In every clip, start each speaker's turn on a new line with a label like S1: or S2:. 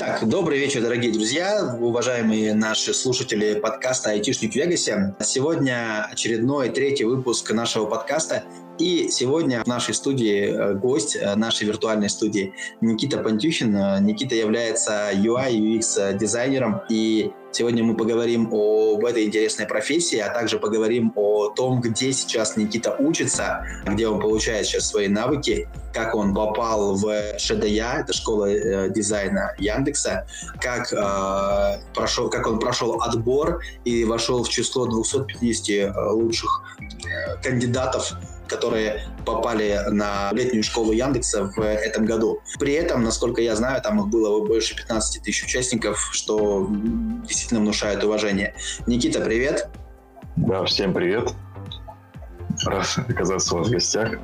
S1: Итак, добрый вечер, дорогие друзья, уважаемые наши слушатели подкаста «Айтишник в Вегасе». Сегодня очередной третий выпуск нашего подкаста. И сегодня в нашей студии э, гость э, нашей виртуальной студии Никита Пантюхин. Э, Никита является UI, UX дизайнером и Сегодня мы поговорим об этой интересной профессии, а также поговорим о том, где сейчас Никита учится, где он получает сейчас свои навыки, как он попал в ШДЯ, это школа дизайна Яндекса, как, э, прошел, как он прошел отбор и вошел в число 250 лучших кандидатов которые попали на летнюю школу Яндекса в этом году. При этом, насколько я знаю, там их было больше 15 тысяч участников, что действительно внушает уважение. Никита, привет.
S2: Да, всем привет. Рад оказаться у вас в гостях.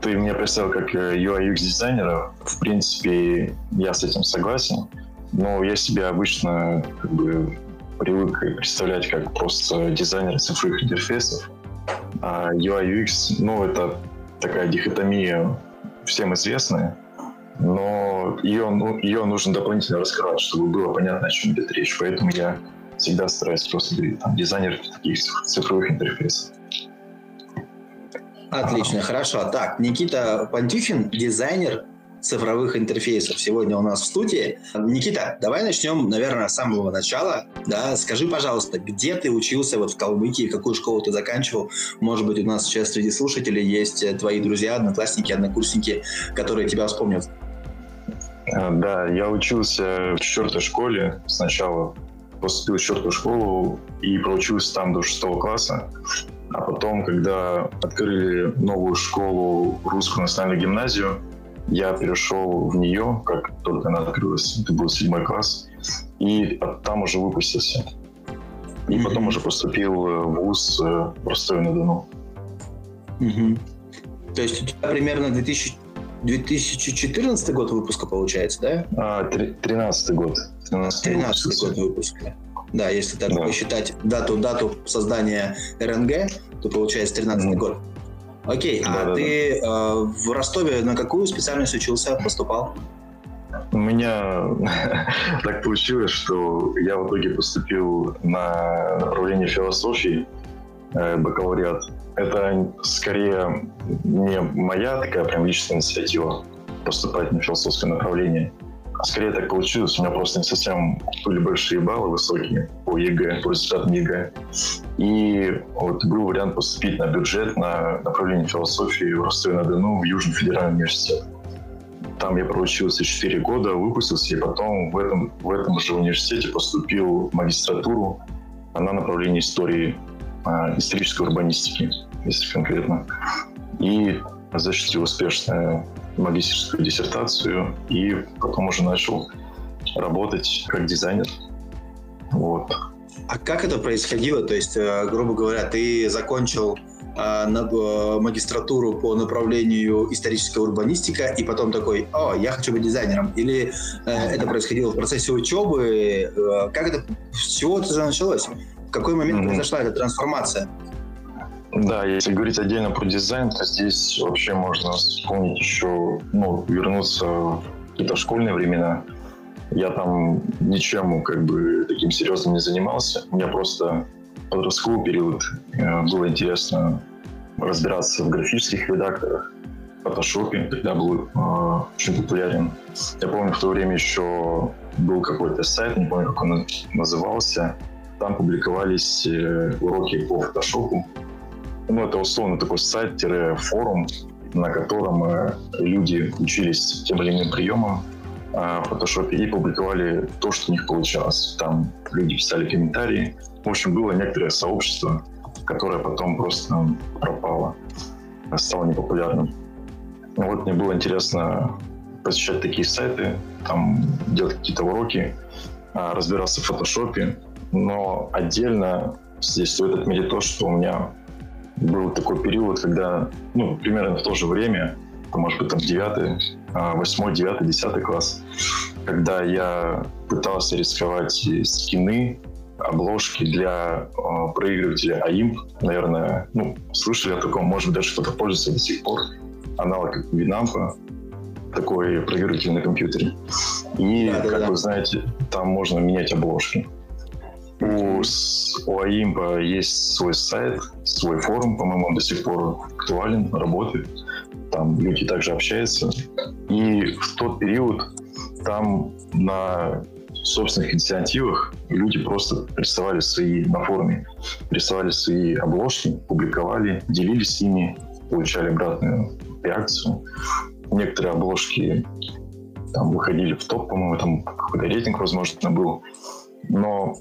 S2: Ты меня представил как UI UX дизайнера. В принципе, я с этим согласен. Но я себя обычно как бы привык представлять как просто дизайнер цифровых интерфейсов. А UI UX, ну, это такая дихотомия всем известная, но ее, ну, ее нужно дополнительно раскрывать, чтобы было понятно, о чем идет речь. Поэтому я всегда стараюсь просто говорить, там, дизайнер таких цифровых интерфейсов.
S1: Отлично, хорошо. Так, Никита Пантюхин, дизайнер цифровых интерфейсов сегодня у нас в студии. Никита, давай начнем, наверное, с самого начала. Да, скажи, пожалуйста, где ты учился вот в Калмыкии, какую школу ты заканчивал? Может быть, у нас сейчас среди слушателей есть э, твои друзья, одноклассники, однокурсники, которые тебя вспомнят.
S2: А, да, я учился в четвертой школе сначала. Поступил в четвертую школу и проучился там до шестого класса. А потом, когда открыли новую школу, русскую национальную гимназию, я перешел в нее, как только она открылась, это был седьмой класс, и там уже выпустился. И mm-hmm. потом уже поступил в ВУЗ в Ростове-на-Дону.
S1: Mm-hmm. То есть у тебя примерно 2000, 2014 год выпуска получается, да?
S2: А, 13 год.
S1: 13, 13 год выпуска. Да, если так да. посчитать дату, дату создания РНГ, то получается 13 mm-hmm. год. Окей, да, а да, ты да. Э, в Ростове на какую специальность учился, поступал?
S2: У меня так получилось, что я в итоге поступил на направление философии, э, бакалавриат. Это скорее не моя такая прям личная инициатива поступать на философское направление. Скорее так получилось, у меня просто не совсем были большие баллы высокие по ЕГЭ, по результатам ЕГЭ. И вот был вариант поступить на бюджет на направление философии в Ростове-на-Дону в Южный федеральный университет. Там я проучился 4 года, выпустился, и потом в этом, в этом же университете поступил в магистратуру на направление истории, а, исторической урбанистики, если конкретно. И защитил успешно магистрскую диссертацию и потом уже начал работать как дизайнер. Вот.
S1: А как это происходило? То есть, э, грубо говоря, ты закончил э, э, магистратуру по направлению историческая урбанистика, и потом такой, о, я хочу быть дизайнером. Или это происходило в процессе учебы? Как это, с чего это началось? В какой момент mm-hmm. произошла эта трансформация?
S2: Да, если говорить отдельно про дизайн, то здесь вообще можно вспомнить еще, ну, вернуться в какие-то школьные времена. Я там ничем как бы таким серьезным не занимался. У меня просто подростковый период э, было интересно разбираться в графических редакторах, фотошопе, тогда был э, очень популярен. Я помню, в то время еще был какой-то сайт, не помню, как он назывался. Там публиковались э, уроки по фотошопу ну, это условно такой сайт-форум, на котором э, люди учились тем или иным приемам э, в фотошопе и публиковали то, что у них получалось. Там люди писали комментарии. В общем, было некоторое сообщество, которое потом просто пропало, стало непопулярным. Вот мне было интересно посещать такие сайты, там делать какие-то уроки, э, разбираться в фотошопе. Но отдельно здесь стоит отметить то, что у меня был такой период, когда, ну, примерно в то же время, может быть, там 9, 8, 9, 10 класс, когда я пытался рисковать скины, обложки для э, проигрывателя AIM. Наверное, ну, слышали о таком, может быть, даже кто-то пользуется до сих пор. Аналог Winamp. такой проигрыватель на компьютере. И, да, как да. вы знаете, там можно менять обложки. У, у AIMPA есть свой сайт, свой форум, по-моему, он до сих пор актуален, работает. Там люди также общаются. И в тот период там на собственных инициативах люди просто рисовали свои на форуме, рисовали свои обложки, публиковали, делились ими, получали обратную реакцию. Некоторые обложки там выходили в топ, по-моему, там какой-то рейтинг, возможно, был. Но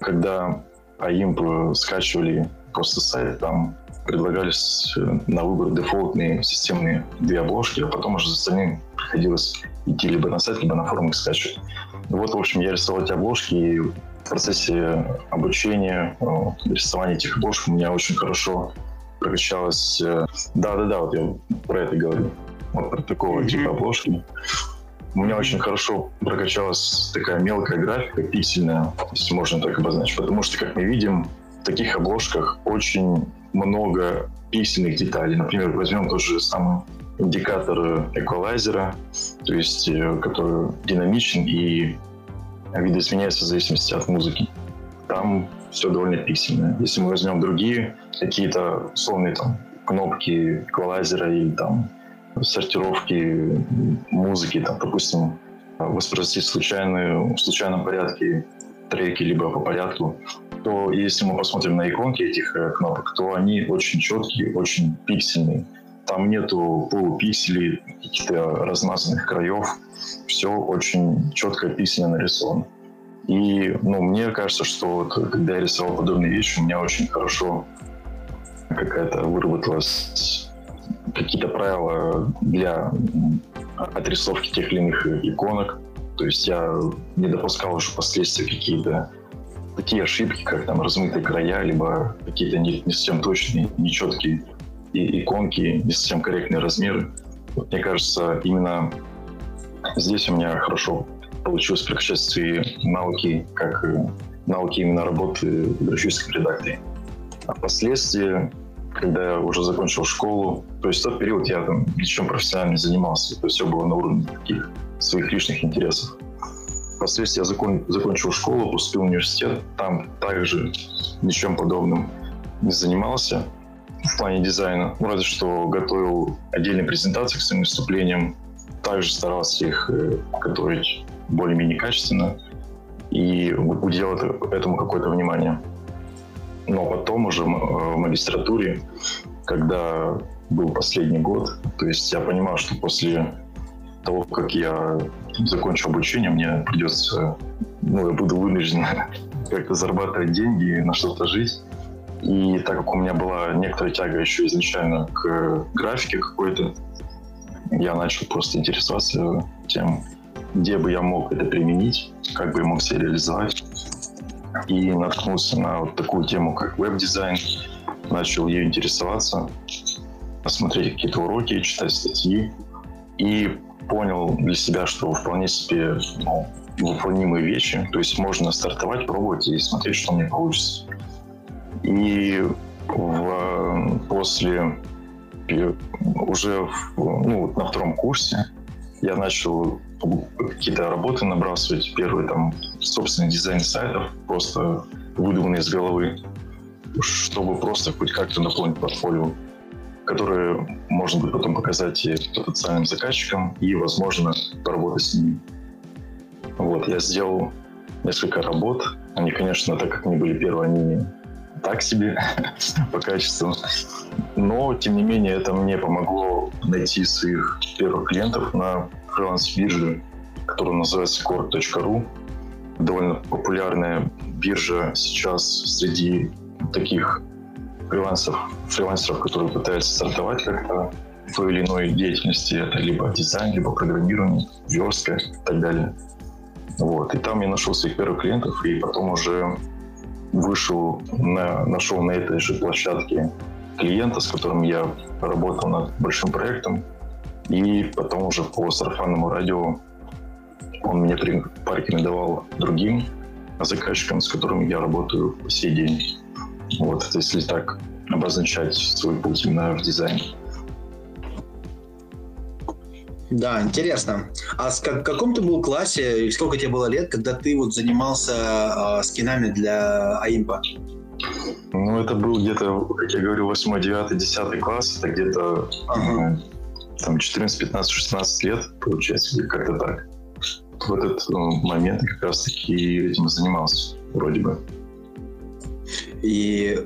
S2: когда AIMP скачивали просто сайт, там предлагались э, на выбор дефолтные системные две обложки, а потом уже за остальным приходилось идти либо на сайт, либо на форум их скачивать. Вот, в общем, я рисовал эти обложки, и в процессе обучения, э, рисования этих обложек у меня очень хорошо прокачалось... Э, да-да-да, вот я про это говорю. Вот про такого mm-hmm. типа обложки. У меня очень хорошо прокачалась такая мелкая графика, пиксельная, если можно так обозначить. Потому что, как мы видим, в таких обложках очень много пиксельных деталей. Например, возьмем тот же самый индикатор эквалайзера, то есть э, который динамичен и видоизменяется в зависимости от музыки. Там все довольно пиксельное. Если мы возьмем другие какие-то условные там кнопки эквалайзера и там сортировки музыки, там, допустим, воспроизвести в случайном порядке треки, либо по порядку, то если мы посмотрим на иконки этих э, кнопок, то они очень четкие, очень пиксельные. Там нету полупикселей, каких-то размазанных краев. Все очень четко пиксельно нарисовано. И ну, мне кажется, что вот, когда я рисовал подобные вещи, у меня очень хорошо какая-то выработалась какие-то правила для отрисовки тех или иных иконок. То есть я не допускал уже впоследствии какие-то такие ошибки, как там размытые края, либо какие-то не, не совсем точные, нечеткие и иконки, не совсем корректные размеры. Вот, мне кажется, именно здесь у меня хорошо получилось прокачать свои навыки, как навыки именно работы в графическом редакторе. А впоследствии, когда я уже закончил школу, то есть в тот период я там ничем профессионально не занимался, то есть все было на уровне таких своих личных интересов. Впоследствии я закон, закончил школу, поступил в университет, там также ничем подобным не занимался в плане дизайна. Ну, разве что готовил отдельные презентации к своим выступлениям, также старался их э, готовить более-менее качественно и уделял этому какое-то внимание. Но потом уже в магистратуре, когда был последний год, то есть я понимал, что после того, как я закончу обучение, мне придется, ну, я буду вынужден как-то зарабатывать деньги, на что-то жить. И так как у меня была некоторая тяга еще изначально к графике какой-то, я начал просто интересоваться тем, где бы я мог это применить, как бы я мог себя реализовать. И наткнулся на вот такую тему, как веб-дизайн. Начал ее интересоваться, смотреть какие-то уроки, читать статьи. И понял для себя, что вполне себе ну, выполнимые вещи. То есть можно стартовать, пробовать и смотреть, что мне получится. И в, после уже ну, на втором курсе я начал какие-то работы набрасывать. Первые там собственный дизайн сайтов, просто выдуманные из головы, чтобы просто хоть как-то наполнить портфолио которые можно будет потом показать потенциальным заказчикам и, возможно, поработать с ними. Вот, я сделал несколько работ. Они, конечно, так как они были первые, они так себе по качеству. Но, тем не менее, это мне помогло найти своих первых клиентов на фриланс-бирже, которая называется core.ru. Довольно популярная биржа сейчас среди таких фрилансеров, фрилансеров, которые пытаются стартовать как-то в той или иной деятельности. Это либо дизайн, либо программирование, верстка и так далее. Вот. И там я нашел своих первых клиентов, и потом уже вышел, на, нашел на этой же площадке клиента, с которым я работал над большим проектом. И потом уже по сарафанному радио он меня порекомендовал другим заказчикам, с которыми я работаю по сей день. Вот, если так обозначать свой путь именно в дизайне.
S1: Да, интересно. А в каком ты был классе и сколько тебе было лет, когда ты вот занимался э, скинами для АИМПа?
S2: Ну, это был где-то, как я говорю, 8, 9, 10 класс. Это где-то ага. Там 14, 15, 16 лет, получается, или как-то так. В этот ну, момент как раз-таки этим занимался, вроде бы.
S1: И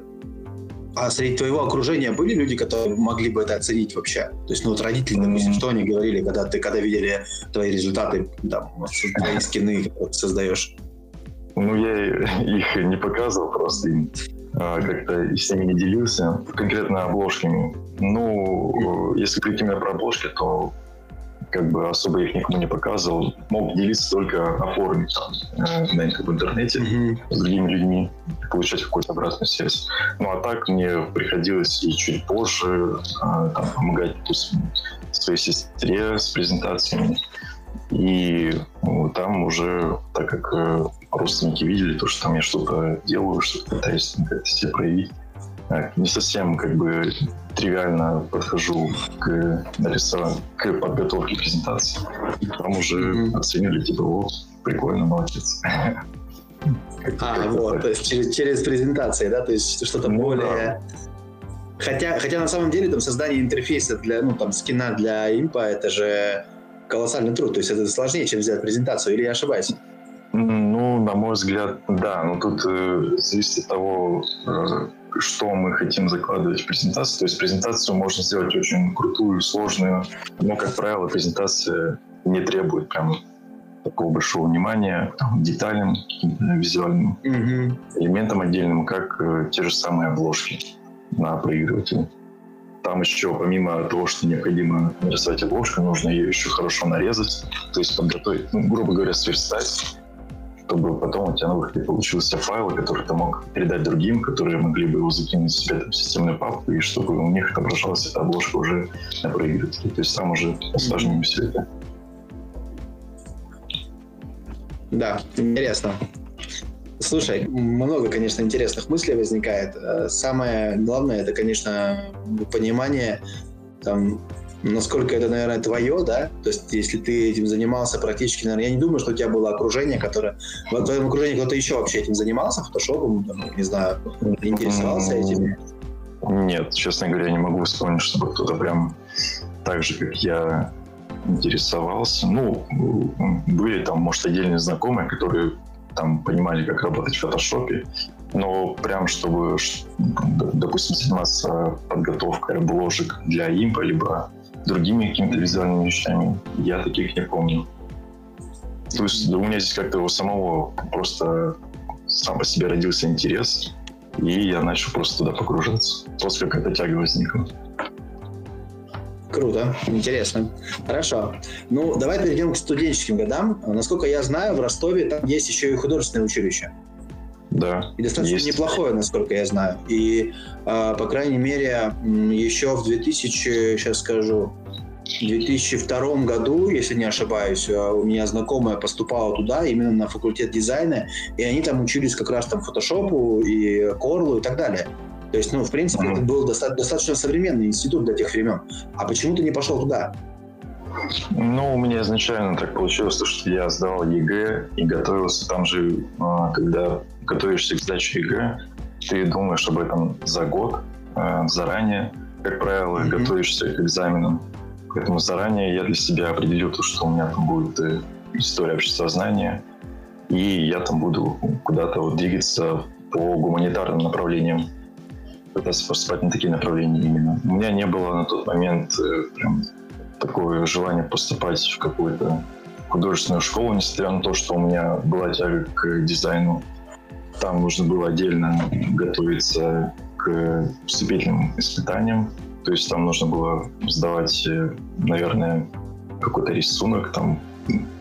S1: а среди твоего окружения были люди, которые могли бы это оценить вообще? То есть, ну вот родители, допустим, что они говорили, когда ты, когда видели твои результаты, там, твои скины, которые ты создаешь?
S2: Ну, я их не показывал просто им. А, как-то с ними не делился, конкретно обложками. Ну, если говорить именно про обложки, то как бы особо их никому не показывал. Мог делиться только о форуме там, э, в интернете mm-hmm. с другими людьми, получать какую-то обратную связь. Ну а так мне приходилось и чуть позже э, там, помогать допустим, своей сестре с презентациями. И ну, там уже, так как э, родственники видели то, что там я что-то делаю, что-то пытаюсь как-то себя проявить, не совсем как бы тривиально подхожу к к подготовке презентации. Там уже mm-hmm. оценили, типа, вот, прикольно, молодец.
S1: А, вот, то есть через, через презентации, да, то есть что-то ну, более... Да. Хотя, хотя на самом деле там создание интерфейса для, ну, там, скина для импа, это же колоссальный труд, то есть это сложнее, чем взять презентацию, или я ошибаюсь?
S2: Ну, на мой взгляд, да. Но тут э, зависит от того, э, что мы хотим закладывать в презентацию. То есть презентацию можно сделать очень крутую, сложную, но, как правило, презентация не требует прям такого большого внимания там, деталям, визуальным mm-hmm. элементам отдельным, как э, те же самые обложки на проигрывателе. Там еще, помимо того, что необходимо нарисовать обложку, нужно ее еще хорошо нарезать, то есть подготовить, ну, грубо говоря, сверстать чтобы потом у тебя на выходе получился файл, который ты мог передать другим, которые могли бы его закинуть себе в системную папку, и чтобы у них отображалась эта обложка уже на проигрывателе. То есть там уже усложним все это.
S1: Да, интересно. Слушай, много, конечно, интересных мыслей возникает. Э, самое главное, это, конечно, понимание там, насколько это, наверное, твое, да, то есть если ты этим занимался практически, наверное, я не думаю, что у тебя было окружение, которое, в твоем окружении кто-то еще вообще этим занимался, фотошопом, там, не знаю, интересовался этим?
S2: Нет, честно говоря, не могу вспомнить, чтобы кто-то прям так же, как я, интересовался. Ну, были там, может, отдельные знакомые, которые там понимали, как работать в фотошопе, но прям чтобы, допустим, заниматься подготовкой обложек для импа, либо другими какими-то визуальными вещами. Я таких не помню. То есть у меня здесь как-то у самого просто сам по себе родился интерес, и я начал просто туда погружаться. Просто какая-то тяга возникла.
S1: Круто, интересно. Хорошо. Ну, давай перейдем к студенческим годам. Насколько я знаю, в Ростове там есть еще и художественное училище.
S2: Да.
S1: И достаточно есть. неплохое, насколько я знаю. И, э, по крайней мере, еще в 2000, сейчас скажу, в 2002 году, если не ошибаюсь, а, у меня знакомая поступала туда, именно на факультет дизайна, и они там учились как раз там фотошопу и корлу и так далее. То есть, ну, в принципе, mm-hmm. это был доста- достаточно современный институт для тех времен. А почему ты не пошел туда?
S2: Ну, у меня изначально так получилось, что я сдал ЕГЭ и готовился там же, а, когда готовишься к сдаче ЕГЭ, ты думаешь об этом за год, а, заранее, как правило, mm-hmm. готовишься к экзаменам. Поэтому заранее я для себя определил то, что у меня там будет э, история обществознания, и я там буду куда-то вот двигаться по гуманитарным направлениям, пытаться поступать на такие направления именно. У меня не было на тот момент э, прям такое желание поступать в какую-то художественную школу, несмотря на то, что у меня была тяга к дизайну. Там нужно было отдельно готовиться к вступительным испытаниям. То есть там нужно было сдавать, э, наверное, какой-то рисунок, там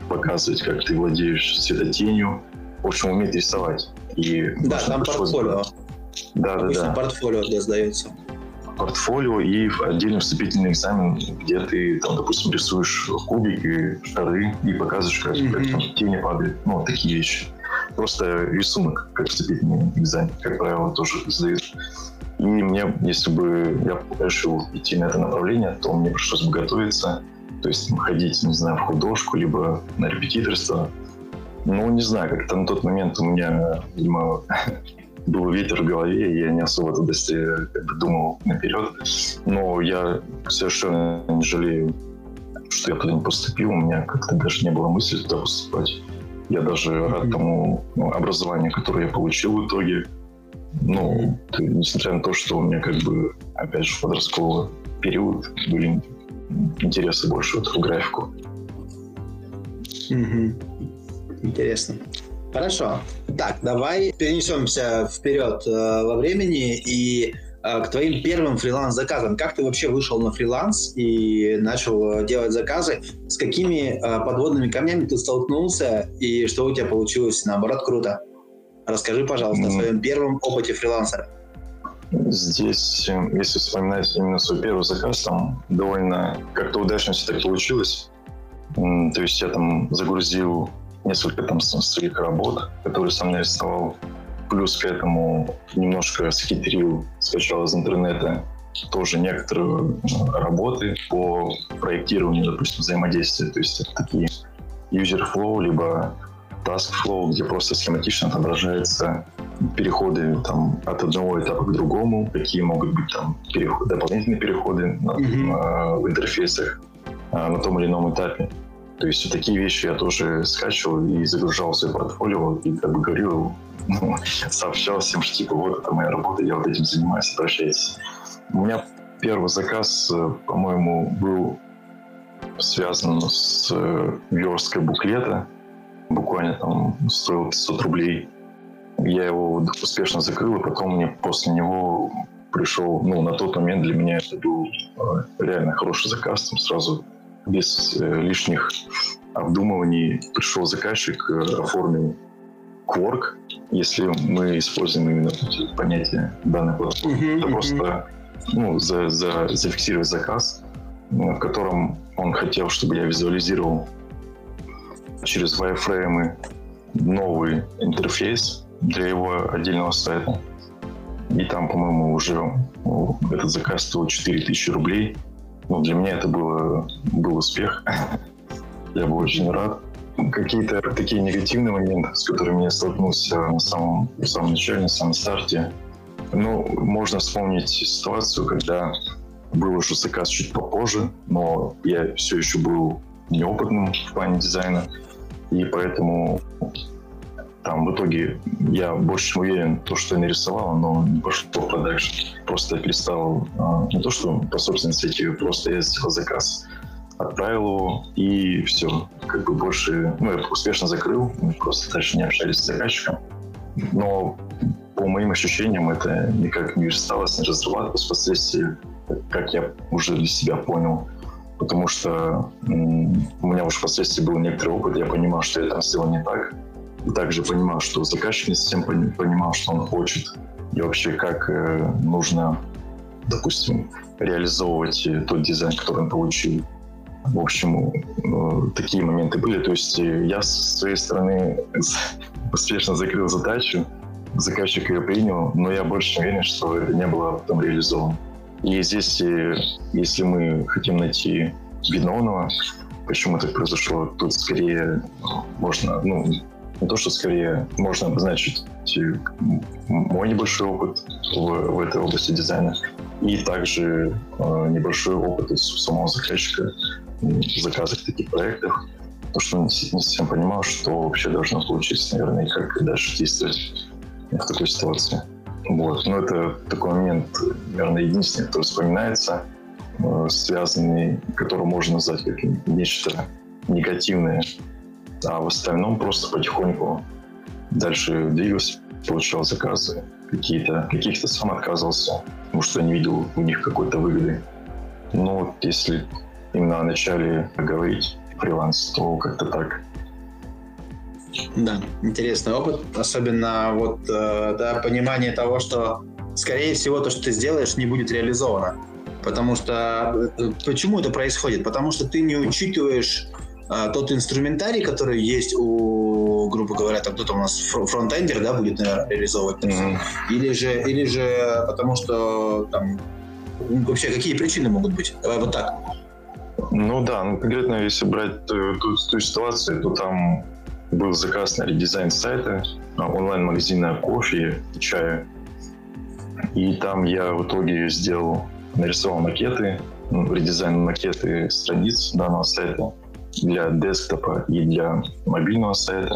S2: показывать, как ты владеешь цветотенью. В общем, уметь рисовать.
S1: И да, там портфолио. Да, да, да. портфолио да, сдается
S2: портфолио и отдельный вступительный экзамен, где ты, там, допустим, рисуешь кубики, шары и показываешь, как, mm-hmm. как там тени падают. Ну, такие вещи. Просто рисунок, как вступительный экзамен, как правило, тоже сдаешь. И мне, если бы я решил идти на это направление, то мне пришлось бы готовиться То есть ходить, не знаю, в художку, либо на репетиторство. Ну, не знаю, как-то на тот момент у меня, видимо, был ветер в голове, и я не особо туда как думал наперед. Но я совершенно не жалею, что я туда не поступил. У меня как-то даже не было мысли туда поступать. Я даже рад тому ну, образованию, которое я получил в итоге. Ну, несмотря на то, что у меня как бы, опять же, в подростковый период были интересы больше вот в графику.
S1: Угу. Интересно. Хорошо. Так, давай перенесемся вперед э, во времени и к твоим первым фриланс-заказам. Как ты вообще вышел на фриланс и начал делать заказы? С какими э, подводными камнями ты столкнулся и что у тебя получилось, наоборот, круто? Расскажи, пожалуйста, о своем первом опыте фрилансера.
S2: Здесь, если вспоминать именно свой первый заказ, там довольно как-то удачно все так получилось. То есть я там загрузил несколько там своих работ, которые сам нарисовал. Плюс к этому немножко схитрил, скачал из интернета тоже некоторые э, работы по проектированию, допустим, взаимодействия. То есть это такие user flow, либо task flow, где просто схематично отображаются переходы там, от одного этапа к другому, какие могут быть там переход, дополнительные переходы mm-hmm. в интерфейсах а, на том или ином этапе. То есть такие вещи я тоже скачивал и загружал в свое портфолио и как бы говорил, ну, сообщал всем, что типа вот это моя работа, я вот этим занимаюсь, обращайтесь. У меня первый заказ, э, по-моему, был связан с э, версткой буклета. Буквально там стоил 500 рублей. Я его успешно закрыл, и потом мне после него пришел, ну, на тот момент для меня это был э, реально хороший заказ, там сразу без лишних обдумываний пришел заказчик, оформил кворк, если мы используем именно понятие данной платформы. Mm-hmm, это mm-hmm. просто ну, за, за, зафиксировать заказ, в котором он хотел, чтобы я визуализировал через wireframe новый интерфейс для его отдельного сайта. И там, по-моему, уже ну, этот заказ стоил 4000 рублей – ну, для меня это было, был успех. Я был очень рад. Какие-то такие негативные моменты, с которыми я столкнулся на самом, в самом начале, на самом старте. Ну, можно вспомнить ситуацию, когда был уже заказ чуть попозже, но я все еще был неопытным в плане дизайна, и поэтому там в итоге я больше чем уверен, то, что я нарисовал, но не пошло в продакшн. Просто я перестал, а, не то, что по собственной инициативе, просто я сделал заказ, отправил его, и все. Как бы больше, ну, я успешно закрыл, мы просто дальше не общались с заказчиком. Но по моим ощущениям это никак не версталось, не разрывалось впоследствии, как я уже для себя понял. Потому что у меня уже впоследствии был некоторый опыт, я понимал, что я там сделал не так, и также понимал, что заказчик не совсем понимал, что он хочет, и вообще как э, нужно, допустим, реализовывать э, тот дизайн, который он получил. В общем, э, такие моменты были. То есть я с своей стороны успешно закрыл задачу, заказчик ее принял, но я больше уверен, что это не было потом реализовано. И здесь, если мы хотим найти виновного, почему так произошло, тут скорее можно, ну, не то, что скорее можно обозначить мой небольшой опыт в, в этой области дизайна и также э, небольшой опыт из самого заказчика в заказах таких проектов. То, что не совсем понимал, что вообще должно получиться, наверное, и как дальше действовать в такой ситуации. Вот. Но это такой момент, наверное, единственный, который вспоминается, э, связанный, который можно назвать как нечто негативное а в остальном просто потихоньку дальше двигался, получал заказы какие-то, каких-то сам отказывался, потому что не видел у них какой-то выгоды. Но вот если именно о начале говорить фриланс, то как-то так.
S1: Да, интересный опыт, особенно вот э, да, понимание того, что скорее всего то, что ты сделаешь, не будет реализовано. Потому что э, почему это происходит? Потому что ты не учитываешь а, тот инструментарий, который есть у, грубо говоря, там кто-то у нас фронтендер, да, будет, наверное, реализовывать. Mm-hmm. Или же, или же потому что там вообще какие причины могут быть? Давай вот так.
S2: Ну да, ну конкретно если брать ту, ту, ту ситуацию, то там был заказ на редизайн сайта, онлайн-магазина кофе и чая. И там я в итоге сделал, нарисовал макеты, ну, редизайн макеты страниц данного сайта для десктопа и для мобильного сайта.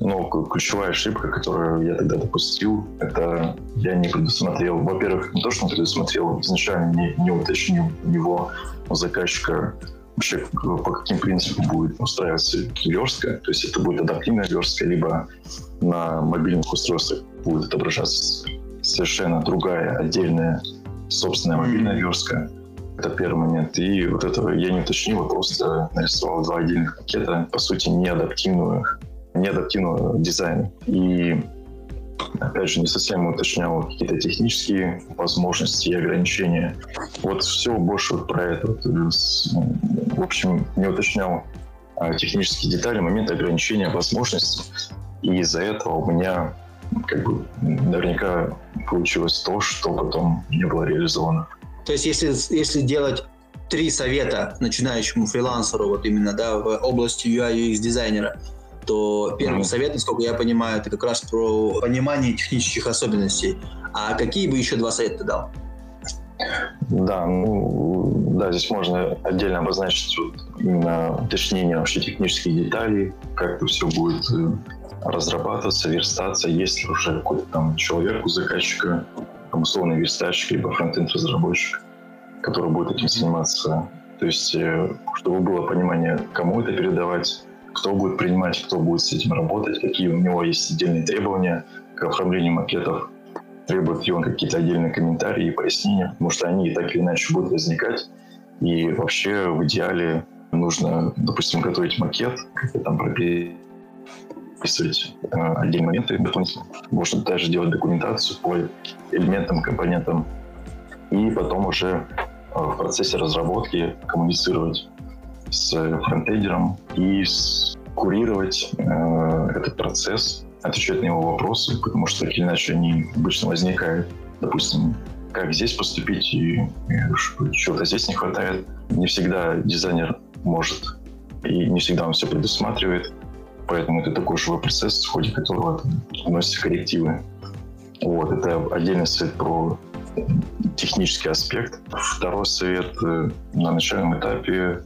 S2: Но ключевая ошибка, которую я тогда допустил, это я не предусмотрел, во-первых, не то, что не предусмотрел, изначально не, не уточнил у заказчика, вообще по каким принципам будет устраиваться верстка, то есть это будет адаптивная верстка, либо на мобильных устройствах будет отображаться совершенно другая, отдельная, собственная мобильная верстка. Это первый момент. И вот этого я не уточнил, просто нарисовал два отдельных пакета, по сути, не адаптивную, не адаптивного дизайна. И опять же, не совсем уточнял какие-то технические возможности и ограничения. Вот все больше про это. В общем, не уточнял а, технические детали, моменты ограничения возможностей. И из-за этого у меня как бы наверняка получилось то, что потом не было реализовано.
S1: То есть если, если делать три совета начинающему фрилансеру, вот именно да, в области UI UX дизайнера, то первый совет, насколько я понимаю, это как раз про понимание технических особенностей. А какие бы еще два совета ты дал?
S2: Да, ну, да, здесь можно отдельно обозначить вот именно уточнение вообще технических деталей, как это все будет э, разрабатываться, верстаться, есть ли уже какой-то там человек у заказчика, там условный верстальщик, либо фронтенд разработчик, который будет этим заниматься. То есть, э, чтобы было понимание, кому это передавать, кто будет принимать, кто будет с этим работать, какие у него есть отдельные требования к оформлению макетов, требует ли он какие-то отдельные комментарии и пояснения, потому что они так или иначе будут возникать. И вообще в идеале нужно, допустим, готовить макет, там прописывать э, отдельные моменты. Можно даже делать документацию по элементам, компонентам. И потом уже э, в процессе разработки коммуницировать с фронтендером и курировать э, этот процесс, отвечать на его вопросы, потому что так или иначе они обычно возникают. Допустим, как здесь поступить, и, и чего-то здесь не хватает. Не всегда дизайнер может, и не всегда он все предусматривает. Поэтому это такой живой процесс, в ходе которого вносятся коррективы. Вот, это отдельный совет про технический аспект. Второй совет э, на начальном этапе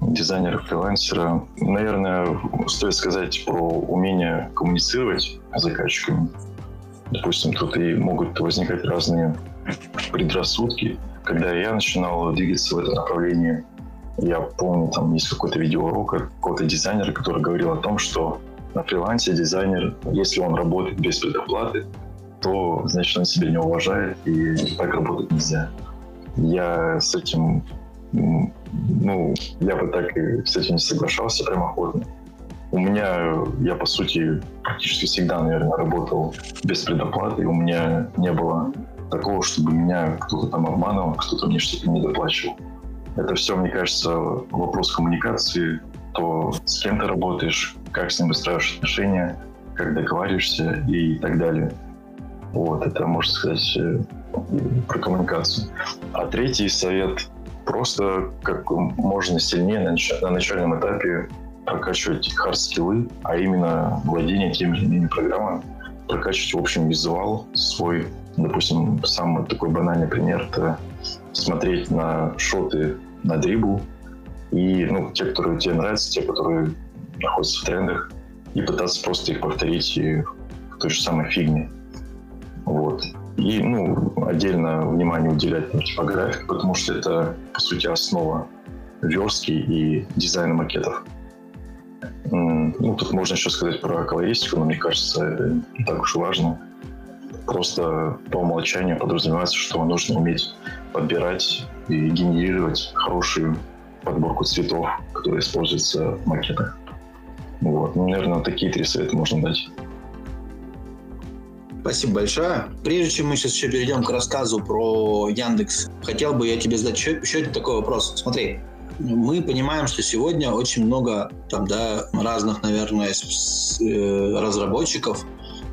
S2: дизайнера, фрилансера. Наверное, стоит сказать про умение коммуницировать с заказчиками. Допустим, тут и могут возникать разные предрассудки. Когда я начинал двигаться в это направление, я помню, там есть какой-то видеоурок какого-то дизайнера, который говорил о том, что на фрилансе дизайнер, если он работает без предоплаты, то, значит, он себя не уважает, и так работать нельзя. Я с этим ну, я бы так и с этим не соглашался прям охотно. У меня, я по сути практически всегда, наверное, работал без предоплаты, у меня не было такого, чтобы меня кто-то там обманывал, кто-то мне что-то не доплачивал. Это все, мне кажется, вопрос коммуникации, то с кем ты работаешь, как с ним выстраиваешь отношения, как договариваешься и так далее. Вот, это, можно сказать, э, про коммуникацию. А третий совет просто как можно сильнее на, начальном этапе прокачивать хард-скиллы, а именно владение теми или иными программами, прокачивать, в общем, визуал свой. Допустим, самый такой банальный пример – это смотреть на шоты на дрибл, и ну, те, которые тебе нравятся, те, которые находятся в трендах, и пытаться просто их повторить в той же самой фигне. Вот. И ну, отдельно внимание уделять типографии, потому что это, по сути, основа верстки и дизайна макетов. Ну, тут можно еще сказать про колористику, но мне кажется, это не так уж важно. Просто по умолчанию подразумевается, что нужно уметь подбирать и генерировать хорошую подборку цветов, которые используются в макетах. Вот. Ну, наверное, такие три совета можно дать.
S1: Спасибо большое. Прежде чем мы сейчас еще перейдем к рассказу про Яндекс, хотел бы я тебе задать еще, еще один такой вопрос. Смотри, мы понимаем, что сегодня очень много там, да, разных, наверное, э, разработчиков,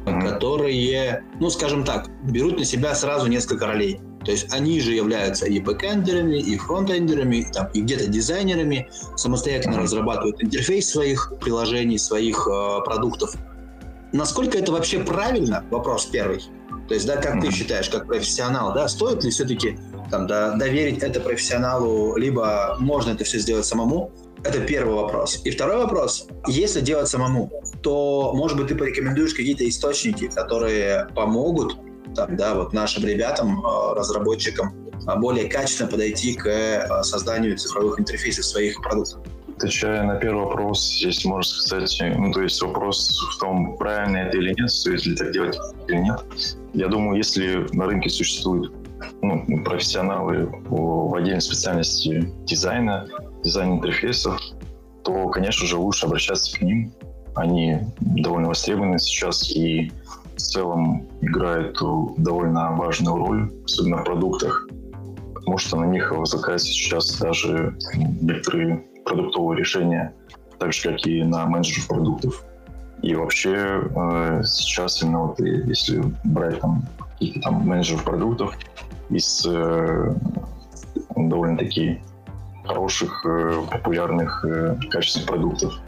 S1: mm-hmm. которые, ну, скажем так, берут на себя сразу несколько ролей. То есть они же являются и бэкэндерами, и фронтендерами, и, там, и где-то дизайнерами, самостоятельно разрабатывают интерфейс своих приложений, своих э, продуктов. Насколько это вообще правильно? Вопрос первый. То есть, да, как ты считаешь, как профессионал, да, стоит ли все-таки там, да, доверить это профессионалу, либо можно это все сделать самому? Это первый вопрос. И второй вопрос. Если делать самому, то, может быть, ты порекомендуешь какие-то источники, которые помогут там, да, вот нашим ребятам, э, разработчикам, э, более качественно подойти к э, созданию цифровых интерфейсов своих продуктов.
S2: Отвечая на первый вопрос, здесь можно сказать, ну, то есть вопрос в том, правильно это или нет, стоит ли так делать или нет. Я думаю, если на рынке существуют ну, профессионалы в отдельной специальности дизайна, дизайн интерфейсов, то, конечно же, лучше обращаться к ним. Они довольно востребованы сейчас и в целом играют довольно важную роль, особенно в продуктах, потому что на них возлагаются сейчас даже некоторые продуктовые решения, так же, как и на менеджеров продуктов. И вообще э, сейчас именно вот если брать там каких-то там менеджеров продуктов из э, довольно-таки хороших, э, популярных, э, качественных продуктов,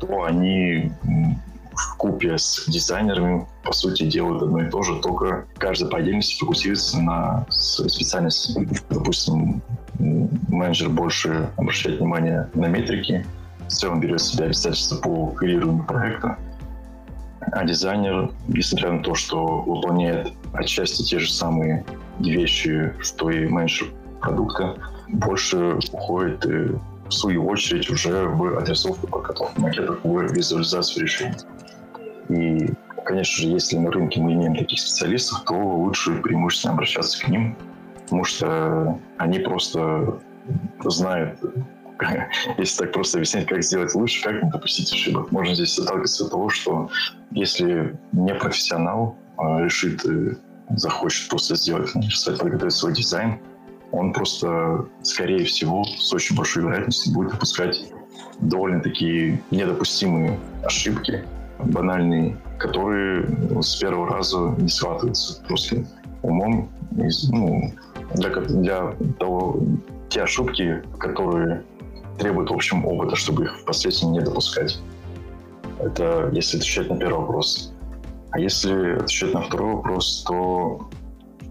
S2: то они в купе с дизайнерами, по сути, делают одно и то же, только каждый по отдельности фокусируется на специальности. Допустим, менеджер больше обращает внимание на метрики, в целом берет себя обязательства по курированию проекта, а дизайнер, несмотря на то, что выполняет отчасти те же самые вещи, что и менеджер продукта, больше уходит в свою очередь уже в отрисовку подготовку макетов, в визуализацию решений. И, конечно же, если на рынке мы имеем таких специалистов, то лучше преимущественно обращаться к ним, потому что они просто знают, если так просто объяснять, как сделать лучше, как не допустить ошибок. Можно здесь отталкиваться от того, что если не профессионал а решит, э, захочет просто сделать, нарисовать, подготовить свой дизайн, он просто, скорее всего, с очень большой вероятностью будет допускать довольно такие недопустимые ошибки, банальные, которые с первого раза не схватываются просто умом. Ну, для, для того, те ошибки, которые требуют, в общем, опыта, чтобы их впоследствии не допускать. Это если отвечать на первый вопрос. А если отвечать на второй вопрос, то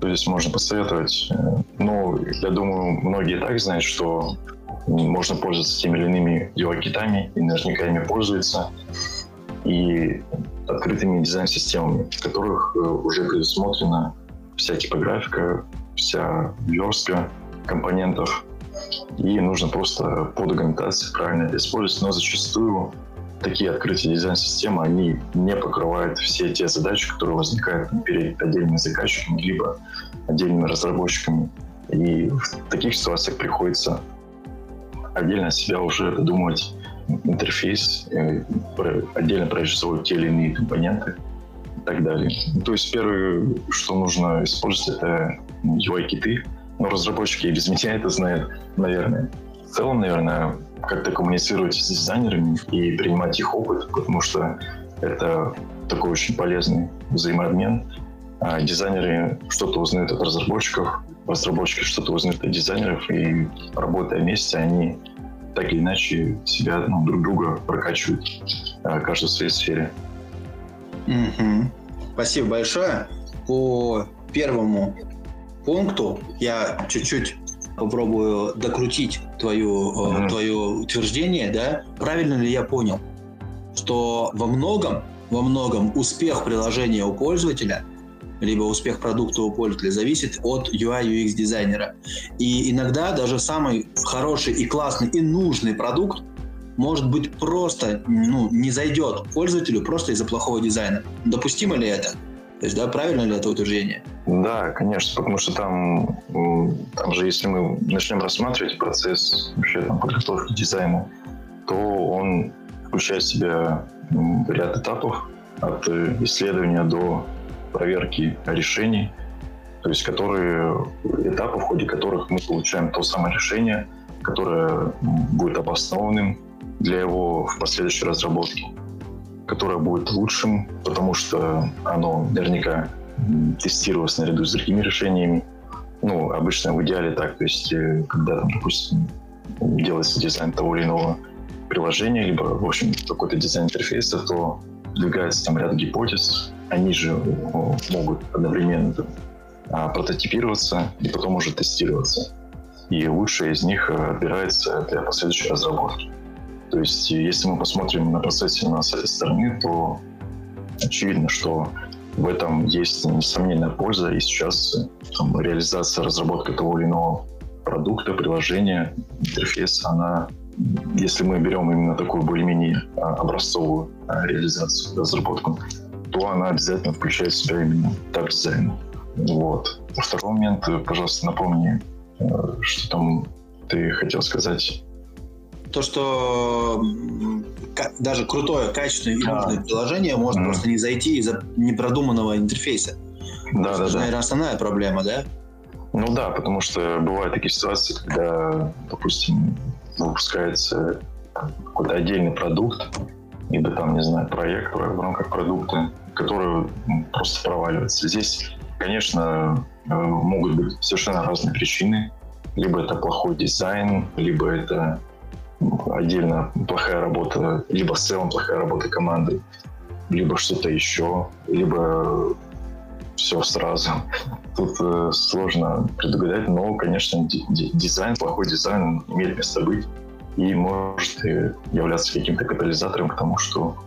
S2: что здесь можно посоветовать? Ну, я думаю, многие так знают, что можно пользоваться теми или иными UI-китами, и наверняка ими пользуются и открытыми дизайн-системами, в которых э, уже предусмотрена вся типографика, вся верстка компонентов, и нужно просто по документации правильно это использовать, но зачастую такие открытые дизайн-системы, они не покрывают все те задачи, которые возникают перед отдельными заказчиками, либо отдельными разработчиками. И в таких ситуациях приходится отдельно себя уже додумывать интерфейс, э, отдельно прорисовывать те или иные компоненты и так далее. То есть первое, что нужно использовать, это UI-киты. Но разработчики без меня это знают, наверное. В целом, наверное, как-то коммуницировать с дизайнерами и принимать их опыт, потому что это такой очень полезный взаимообмен. А дизайнеры что-то узнают от разработчиков, разработчики что-то узнают от дизайнеров, и работая вместе, они так или иначе себя ну, друг друга прокачивают, каждый в своей сфере.
S1: Угу. Спасибо большое. По первому пункту я чуть-чуть попробую докрутить твою, mm-hmm. твое утверждение, да? Правильно ли я понял, что во многом, во многом успех приложения у пользователя либо успех продукта у пользователя зависит от UI UX дизайнера. И иногда даже самый хороший и классный и нужный продукт может быть просто ну, не зайдет пользователю просто из-за плохого дизайна. Допустимо ли это? То есть, да, правильно ли это утверждение?
S2: Да, конечно, потому что там, там же, если мы начнем рассматривать процесс вообще там, подготовки дизайна, то он включает в себя ряд этапов от исследования до проверки решений, то есть которые этапы, в ходе которых мы получаем то самое решение, которое будет обоснованным для его в последующей разработке, которое будет лучшим, потому что оно наверняка тестировалось наряду с другими решениями, ну, обычно в идеале так, то есть, э, когда, допустим, делается дизайн того или иного приложения, либо, в общем, какой-то дизайн интерфейса, то двигается там ряд гипотез, они же могут одновременно а, прототипироваться и потом уже тестироваться. И лучшее из них э, отбирается для последующей разработки. То есть, если мы посмотрим на процесс именно с этой стороны, то очевидно, что в этом есть несомненная польза, и сейчас там, реализация, разработка того или иного продукта, приложения, интерфейса, она, если мы берем именно такую более-менее а, образцовую а, реализацию, разработку, то она обязательно включает в себя именно этап дизайна. Вот. Второй момент, пожалуйста, напомни, э, что там ты хотел сказать
S1: то, что даже крутое, качественное и нужное а. приложение может мм. просто не зайти из-за непродуманного интерфейса. Да, да, да. наверное, основная проблема, да?
S2: Ну да, потому что бывают такие ситуации, когда, допустим, выпускается какой-то отдельный продукт, либо там, не знаю, проект в рамках продукта, который просто проваливается. Здесь, конечно, э, могут быть совершенно разные причины. Либо это плохой дизайн, либо это отдельно плохая работа, либо в целом плохая работа команды, либо что-то еще, либо все сразу. Тут э, сложно предугадать, но, конечно, дизайн, плохой дизайн имеет место быть и может являться каким-то катализатором к тому, что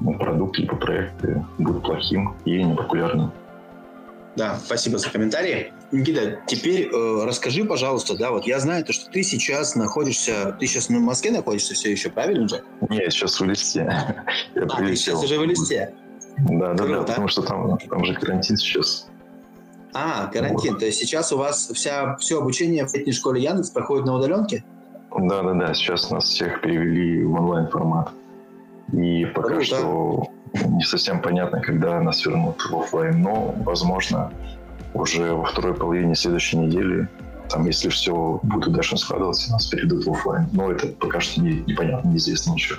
S2: ну, продукт либо проект будет плохим и непопулярным.
S1: Да, спасибо за комментарии. Никита, теперь э, расскажи, пожалуйста, да, вот я знаю, то, что ты сейчас находишься, ты сейчас в Москве находишься все еще, правильно же?
S2: Нет, сейчас в Листе.
S1: Я а, ты сейчас уже в Листе?
S2: Да, да, да, потому что там, там же карантин сейчас.
S1: А, карантин. Вот. То есть сейчас у вас вся, все обучение в летней школе Яндекс проходит на удаленке?
S2: Да, да, да. Сейчас нас всех перевели в онлайн формат. И пока Круто. что не совсем понятно, когда нас вернут в офлайн, но, возможно, уже во второй половине следующей недели, там, если все будет удачно складываться, нас перейдут в офлайн. Но это пока что не, непонятно, неизвестно ничего.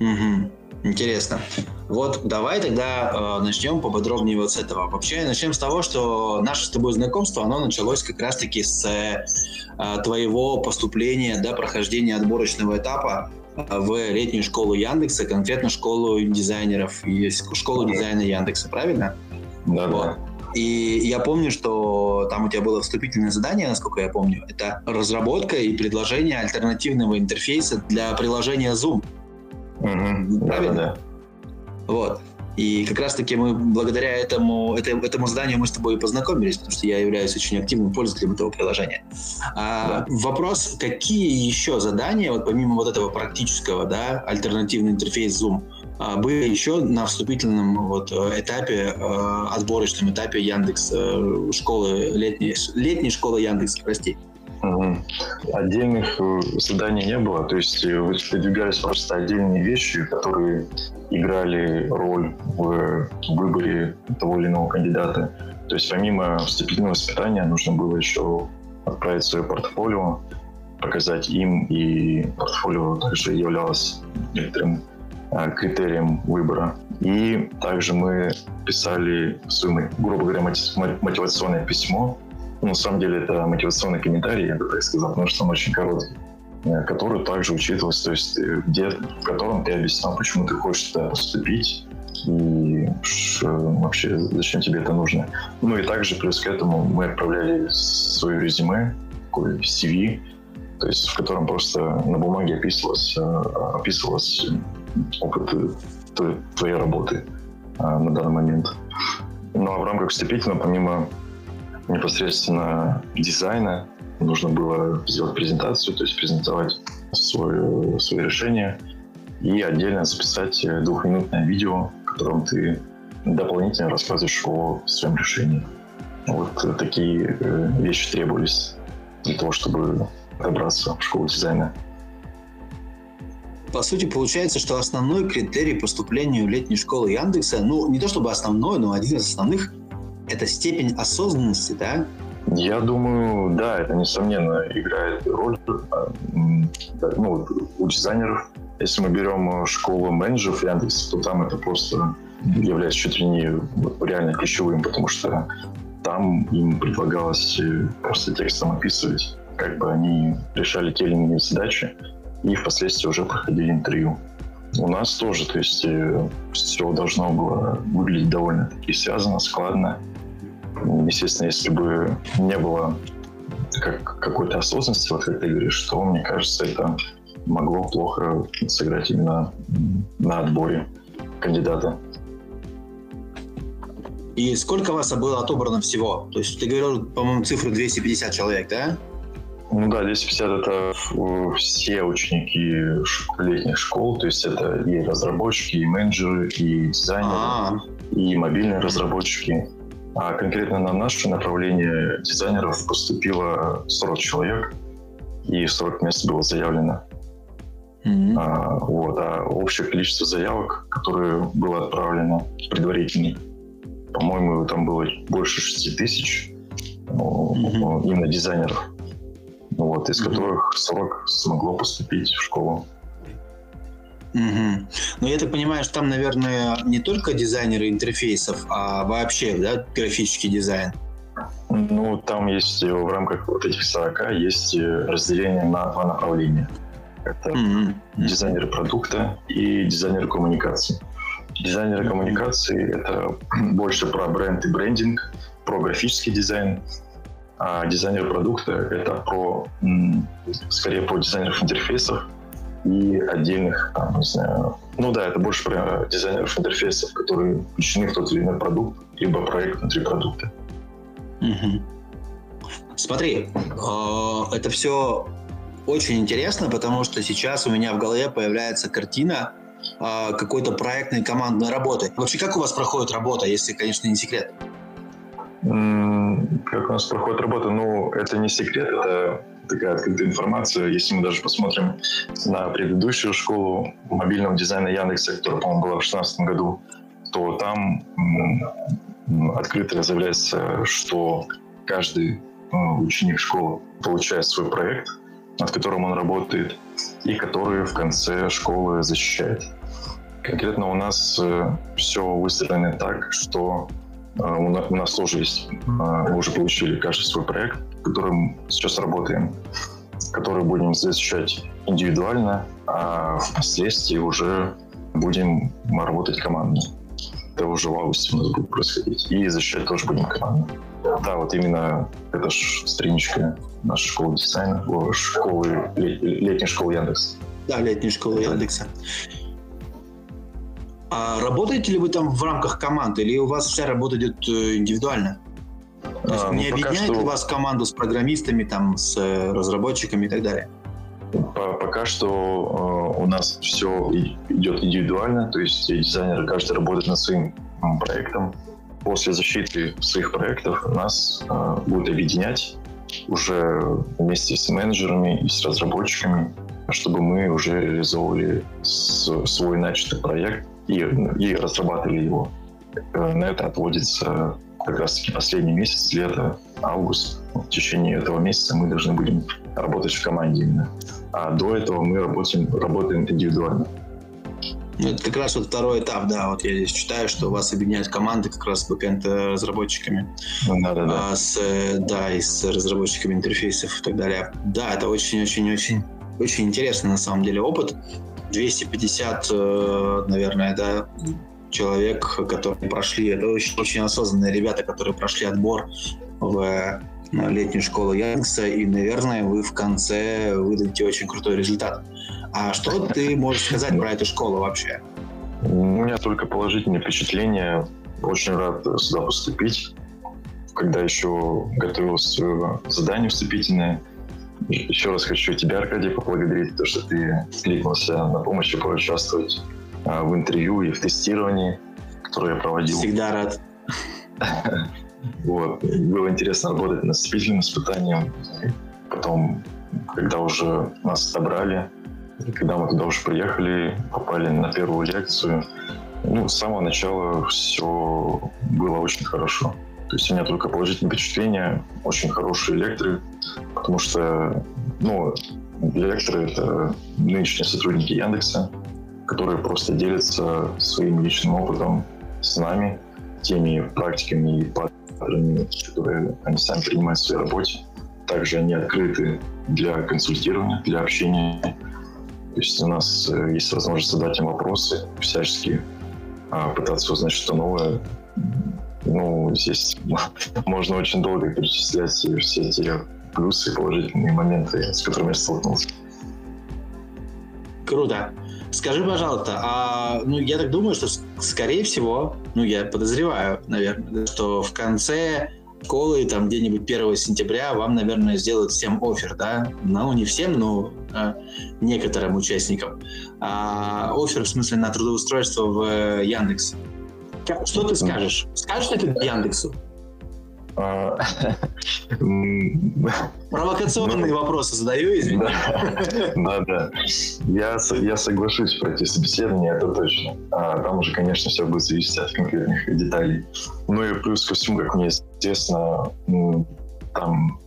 S1: Угу. Интересно. Вот давай тогда э, начнем поподробнее вот с этого. Вообще начнем с того, что наше с тобой знакомство, оно началось как раз-таки с э, твоего поступления, да, прохождения отборочного этапа в летнюю школу Яндекса, конкретно школу дизайнеров, и школу дизайна Яндекса, правильно?
S2: Да, вот. да.
S1: И я помню, что там у тебя было вступительное задание, насколько я помню. Это разработка и предложение альтернативного интерфейса для приложения Zoom.
S2: Угу. Правильно? Да, да.
S1: Вот. И как раз-таки мы благодаря этому, этому, этому заданию мы с тобой познакомились, потому что я являюсь очень активным пользователем этого приложения. А, да. Вопрос, какие еще задания, вот помимо вот этого практического, да, альтернативный интерфейс Zoom, а, были еще на вступительном вот этапе, а, отборочном этапе Яндекс э, школы, летней, летней школы Яндекс, прости?
S2: Отдельных э, заданий не было, то есть э, выдвигались просто отдельные вещи, которые играли роль в выборе того или иного кандидата. То есть помимо вступительного испытания нужно было еще отправить свое портфолио, показать им, и портфолио также являлось некоторым а, критерием выбора. И также мы писали грубо говоря, мотивационное письмо на самом деле это мотивационный комментарий, я бы так сказал, потому что он очень короткий э, который также учитывался, то есть э, где, в котором ты объяснял, почему ты хочешь туда поступить и вообще зачем тебе это нужно. Ну и также плюс к этому мы отправляли свое резюме, такой CV, то есть в котором просто на бумаге описывалось, э, описывалось опыт твоей работы на данный момент. Ну а в рамках вступительного, помимо непосредственно дизайна. Нужно было сделать презентацию, то есть презентовать свое, свое решение и отдельно записать двухминутное видео, в котором ты дополнительно рассказываешь о своем решении. Вот такие э, вещи требовались для того, чтобы добраться в школу дизайна.
S1: По сути, получается, что основной критерий поступления в летнюю школу Яндекса, ну, не то чтобы основной, но один из основных – это степень осознанности, да?
S2: Я думаю, да, это несомненно играет роль а, ну, у дизайнеров. Если мы берем школу менеджеров Яндекс, то там это просто является чуть ли не реально ключевым, потому что там им предлагалось э, просто текстом описывать, как бы они решали те или иные задачи, и впоследствии уже проходили интервью. У нас тоже, то есть э, все должно было выглядеть довольно-таки связано, складно. Естественно, если бы не было как, какой-то осознанности, вот как ты говоришь, то, мне кажется, это могло плохо сыграть именно на отборе кандидата.
S1: И сколько вас было отобрано всего? То есть ты говорил, по-моему, цифру 250 человек, да?
S2: Ну да, 250 это все ученики летних школ, то есть это и разработчики, и менеджеры, и дизайнеры, А-а-а. и мобильные разработчики. А конкретно на наше направление дизайнеров поступило 40 человек, и 40 мест было заявлено. Mm-hmm. А, вот, а общее количество заявок, которые было отправлено предварительно, по-моему, там было больше 6 тысяч mm-hmm. именно дизайнеров, вот, из mm-hmm. которых 40 смогло поступить в школу.
S1: Угу. Ну, я так понимаю, что там, наверное, не только дизайнеры интерфейсов, а вообще, да, графический дизайн.
S2: Ну, там есть в рамках вот этих 40 есть разделение на два направления. Это mm-hmm. дизайнеры продукта и дизайнеры коммуникации. Дизайнеры коммуникации — это больше про бренд и брендинг, про графический дизайн, а дизайнер продукта — это про, скорее, по дизайнеров интерфейсов и отдельных, там, не знаю, ну да, это больше про дизайнеров интерфейсов, которые включены в тот или иной продукт, либо проект внутри продукта.
S1: Угу. Смотри, э, это все очень интересно, потому что сейчас у меня в голове появляется картина э, какой-то проектной командной работы. Вообще, как у вас проходит работа, если, конечно, не секрет?
S2: Как у нас проходит работа? Ну, это не секрет, это такая открытая информация. Если мы даже посмотрим на предыдущую школу мобильного дизайна Яндекса, которая, по-моему, была в 2016 году, то там открыто заявляется, что каждый ну, ученик школы получает свой проект, над которым он работает, и который в конце школы защищает. Конкретно у нас э, все выстроено так, что э, у, нас, у нас тоже есть, э, мы уже получили каждый свой проект, которым сейчас работаем, который будем защищать индивидуально, а впоследствии уже будем работать командно это уже в августе у нас будет происходить. И защищать тоже будем команду. Да, вот именно это ж страничка нашей школы дизайна, школы, летней школы Яндекса.
S1: Да, летней школы Яндекса. А работаете ли вы там в рамках команды, или у вас вся работа идет э, индивидуально? То есть а, не ну, объединяет что... вас команду с программистами, там, с э, разработчиками и так далее?
S2: Пока что э, у нас все идет индивидуально, то есть дизайнеры каждый работает над своим проектом. После защиты своих проектов нас будут объединять уже вместе с менеджерами и с разработчиками, чтобы мы уже реализовывали свой начатый проект и, и разрабатывали его. Э, на это отводится как раз-таки последний месяц, лето, август. В течение этого месяца мы должны будем работать в команде именно. А до этого мы работаем, работаем индивидуально.
S1: Ну, это как раз вот второй этап, да, вот я здесь читаю, что вас объединяют команды как раз с бэкэнд-разработчиками. Да, да, да. А, с, да, и с разработчиками интерфейсов и так далее. Да, это очень-очень-очень очень интересный на самом деле опыт. 250, э, наверное, да, человек, которые прошли, это очень, очень осознанные ребята, которые прошли отбор в летнюю школу Яндекса, и, наверное, вы в конце выдадите очень крутой результат. А что ты можешь сказать про эту школу вообще?
S2: У меня только положительные впечатления. Очень рад сюда поступить. Когда еще своему заданию вступительное, еще раз хочу тебя, Аркадий, поблагодарить то, что ты кликнулся на помощь и поучаствовать а, в интервью и в тестировании, которое я проводил.
S1: Всегда рад.
S2: Вот. Было интересно работать над вступительным испытанием. Потом, когда уже нас собрали, когда мы туда уже приехали, попали на первую лекцию, ну, с самого начала все было очень хорошо. То есть у меня только положительные впечатления, очень хорошие лекторы, потому что, ну, лекторы — это нынешние сотрудники Яндекса, которые просто делятся своим личным опытом с нами, теми практиками и индикаторами, которые они сами принимают в своей работе. Также они открыты для консультирования, для общения. То есть у нас э, есть возможность задать им вопросы всячески, а пытаться узнать что-то новое. Ну, здесь можно очень долго перечислять все эти плюсы и положительные моменты, с которыми я столкнулся.
S1: Круто. Скажи, пожалуйста, а ну я так думаю, что скорее всего, ну я подозреваю, наверное, что в конце школы, там где-нибудь 1 сентября вам, наверное, сделают всем офер, да? Ну, не всем, но а, некоторым участникам. А, офер, в смысле, на трудоустройство в э, Яндекс. Что ты скажешь? Скажешь ли ты Яндексу? А, Провокационные ну, вопросы задаю, извини.
S2: Да, да. Я, я соглашусь пройти собеседование, это точно. А там уже, конечно, все будет зависеть от конкретных деталей. Ну и плюс ко всему, как мне известно, там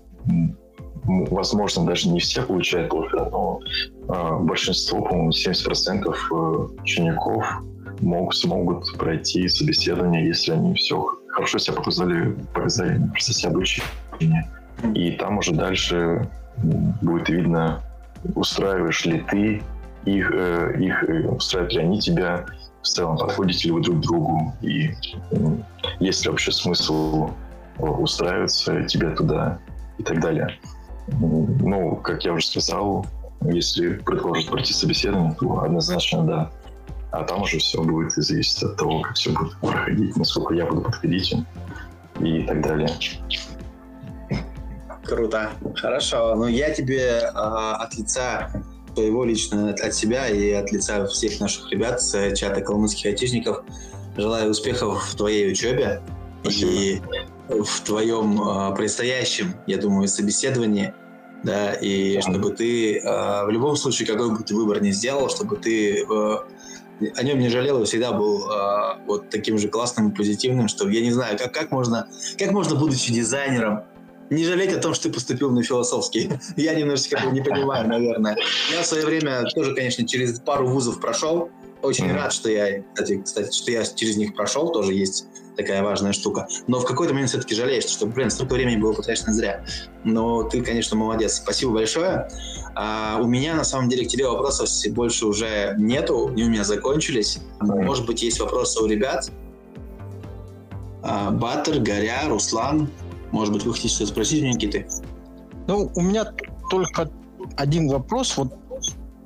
S2: возможно, даже не все получают офер, но а, большинство, по-моему, 70% э, учеников могут, смогут пройти собеседование, если они все хорошо себя показали, показали в процессе обучения. И там уже дальше будет видно, устраиваешь ли ты их, э, их э, устраивают ли они тебя, в целом подходите ли вы друг другу, и э, есть ли вообще смысл устраиваться тебе туда и так далее. Ну, как я уже сказал, если предложат пройти собеседование, то однозначно да. А там уже все будет зависеть от того, как все будет проходить, насколько я буду подходить и так далее.
S1: Круто. Хорошо. Ну, я тебе э, от лица твоего лично, от себя и от лица всех наших ребят с чата калмыцких айтишников желаю успехов в твоей учебе Спасибо. и в твоем э, предстоящем, я думаю, собеседовании да, и чтобы ты э, в любом случае, какой бы ты выбор ни сделал, чтобы ты э, о нем не жалел и всегда был э, вот таким же классным и позитивным, что я не знаю, как, как можно, как можно, будучи дизайнером, не жалеть о том, что ты поступил на философский. Я немножечко не понимаю, наверное. Я в свое время тоже, конечно, через пару вузов прошел. Очень mm-hmm. рад, что я, кстати, кстати, что я через них прошел, тоже есть такая важная штука. Но в какой-то момент все-таки жалеешь, что, блин, столько времени было потрачено зря. Но ты, конечно, молодец. Спасибо большое. А, у меня, на самом деле, к тебе вопросов больше уже нету, они у меня закончились. Может быть, есть вопросы у ребят? А, Батер, Горя, Руслан. Может быть, вы хотите что-то спросить меня, Никиты?
S3: Ну, у меня только один вопрос. Вот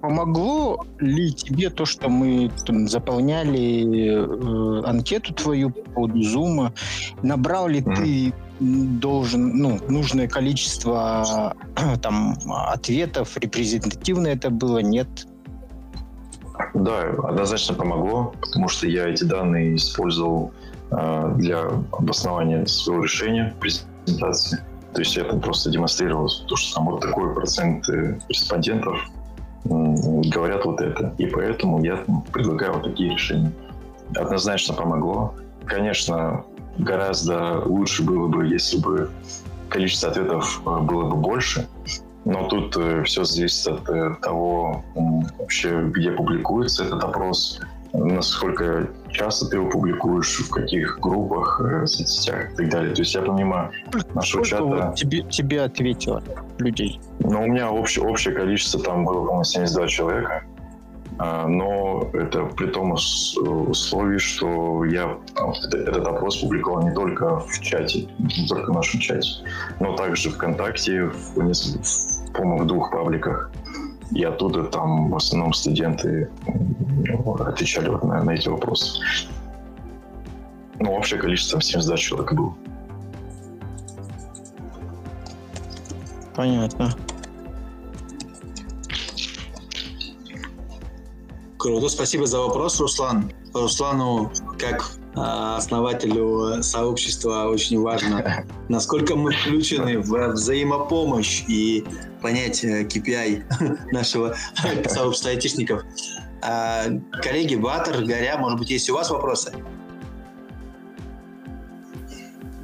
S3: помогло ли тебе то, что мы заполняли э, анкету твою по Zoom? Набрал ли mm-hmm. ты должен, ну, нужное количество там ответов, репрезентативно это было, нет?
S2: Да, однозначно помогло, потому что я эти данные использовал э, для обоснования своего решения презентации. То есть я там просто демонстрировал то, что там вот такой процент э, респондентов говорят вот это. И поэтому я предлагаю вот такие решения. Однозначно помогло. Конечно, гораздо лучше было бы, если бы количество ответов э, было бы больше. Но тут э, все зависит от э, того, вообще, где публикуется этот опрос, насколько часто ты его публикуешь, в каких группах, соцсетях и так далее. То есть я помимо нашего чата... Вот
S3: тебе, тебе ответило людей?
S2: Ну, у меня общее, общее количество там было, по-моему, 72 человека. А, но это при том условии, что я этот опрос публиковал не только в чате, не только в нашем чате, но также ВКонтакте, в, в по-моему, в двух пабликах. И оттуда там в основном студенты отвечали вот на, на эти вопросы. Ну, общее количество 72 человек было.
S3: Понятно.
S1: Круто, спасибо за вопрос, Руслан. Руслану, как основателю сообщества, очень важно, насколько мы включены в взаимопомощь и понять KPI нашего сообщества айтишников. А, коллеги, Батер, Горя, может быть, есть у вас вопросы?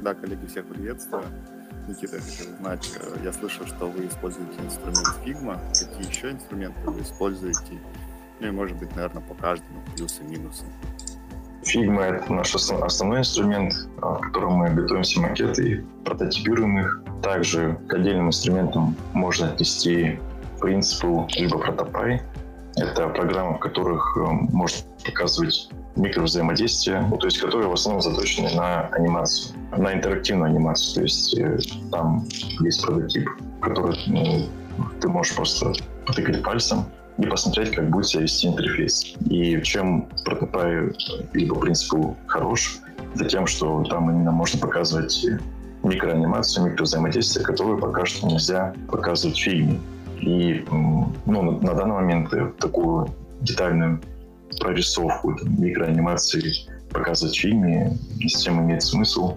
S4: Да, коллеги, всех приветствую. Никита, я хотел узнать, э, я слышал, что вы используете инструмент Figma. Какие еще инструменты вы используете? Ну и, может быть, наверное, по каждому плюсы и минусы.
S2: Figma — это наш основной инструмент, в котором мы готовим все макеты и прототипируем их. Также к отдельным инструментам можно отнести принципу либо протопай. Это программы, в которых э, можно показывать микровзаимодействия, ну, то есть которые в основном заточены на анимацию, на интерактивную анимацию. То есть э, там есть прототип, который ну, ты можешь просто потыкать пальцем и посмотреть, как будет себя вести интерфейс. И чем прототип либо принципу хорош, это тем, что там именно можно показывать микроанимацию, микровзаимодействие, которые пока что нельзя показывать в фильме. И ну, на данный момент такую детальную прорисовку микроанимации показывать в фильме не совсем имеет смысл,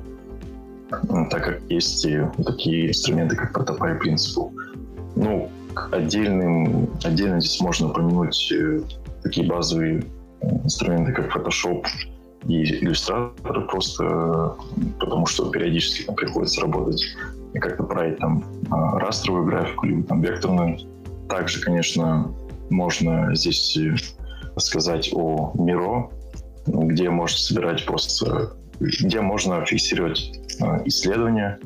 S2: так как есть такие инструменты, как прототип принципу. Ну, отдельным, отдельно здесь можно упомянуть э, такие базовые инструменты, как Photoshop и Illustrator, просто потому что периодически там приходится работать и как-то править там а, растровую графику, либо там векторную. Также, конечно, можно здесь э, сказать о Miro, где можно собирать просто, где можно фиксировать исследования,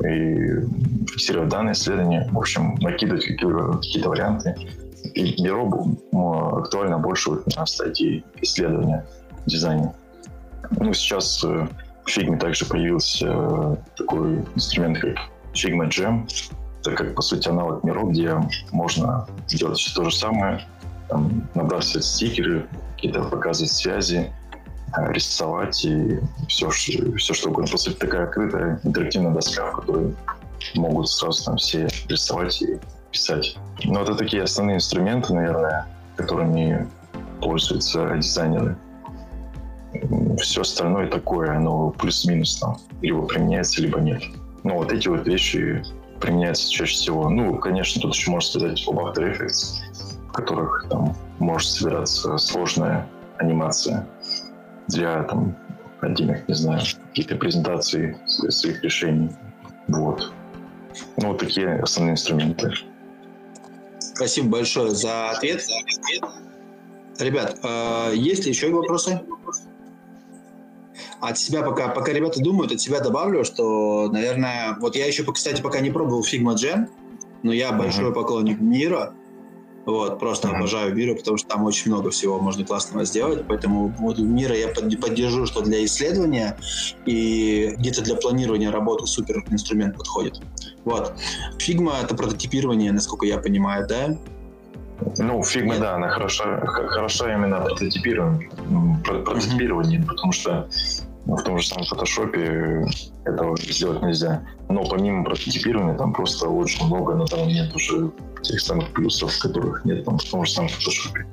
S2: и фиксировать данные исследования, в общем, накидывать какие-то, какие варианты. И Бюро актуально больше на стадии исследования дизайна. Ну, сейчас э, в Figma также появился э, такой инструмент, как Figma Jam. Это как, по сути, аналог Miro, где можно делать все то же самое, там, набрасывать стикеры, какие-то показывать связи, рисовать и все, все что угодно. По такая открытая интерактивная доска, в которой могут сразу там все рисовать и писать. Но это такие основные инструменты, наверное, которыми пользуются дизайнеры. Все остальное такое, оно плюс-минус там либо применяется, либо нет. Но вот эти вот вещи применяются чаще всего. Ну, конечно, тут еще можно сказать об After Effects, в которых там может собираться сложная анимация для там, отдельных, не знаю, каких-то презентаций своих решений. Вот. Ну, вот такие основные инструменты.
S1: Спасибо большое за ответ. Ребят, э, есть ли еще вопросы? От себя пока, пока ребята думают, от себя добавлю, что, наверное, вот я еще, кстати, пока не пробовал Figma Jam, но я большой uh-huh. поклонник мира, вот, просто mm-hmm. обожаю Мира, потому что там очень много всего можно классного сделать. Поэтому вот Мира я поддержу, что для исследования и где-то для планирования работы супер инструмент подходит. Вот. Figma — это прототипирование, насколько я понимаю, да?
S2: Ну, Figma, да, она хороша, хороша именно прототипированием, прототипированием mm-hmm. потому что в том же самом фотошопе этого сделать нельзя. Но помимо прототипирования там просто очень много на данный момент уже тех самых плюсов, которых нет там в том же самом фотошопе.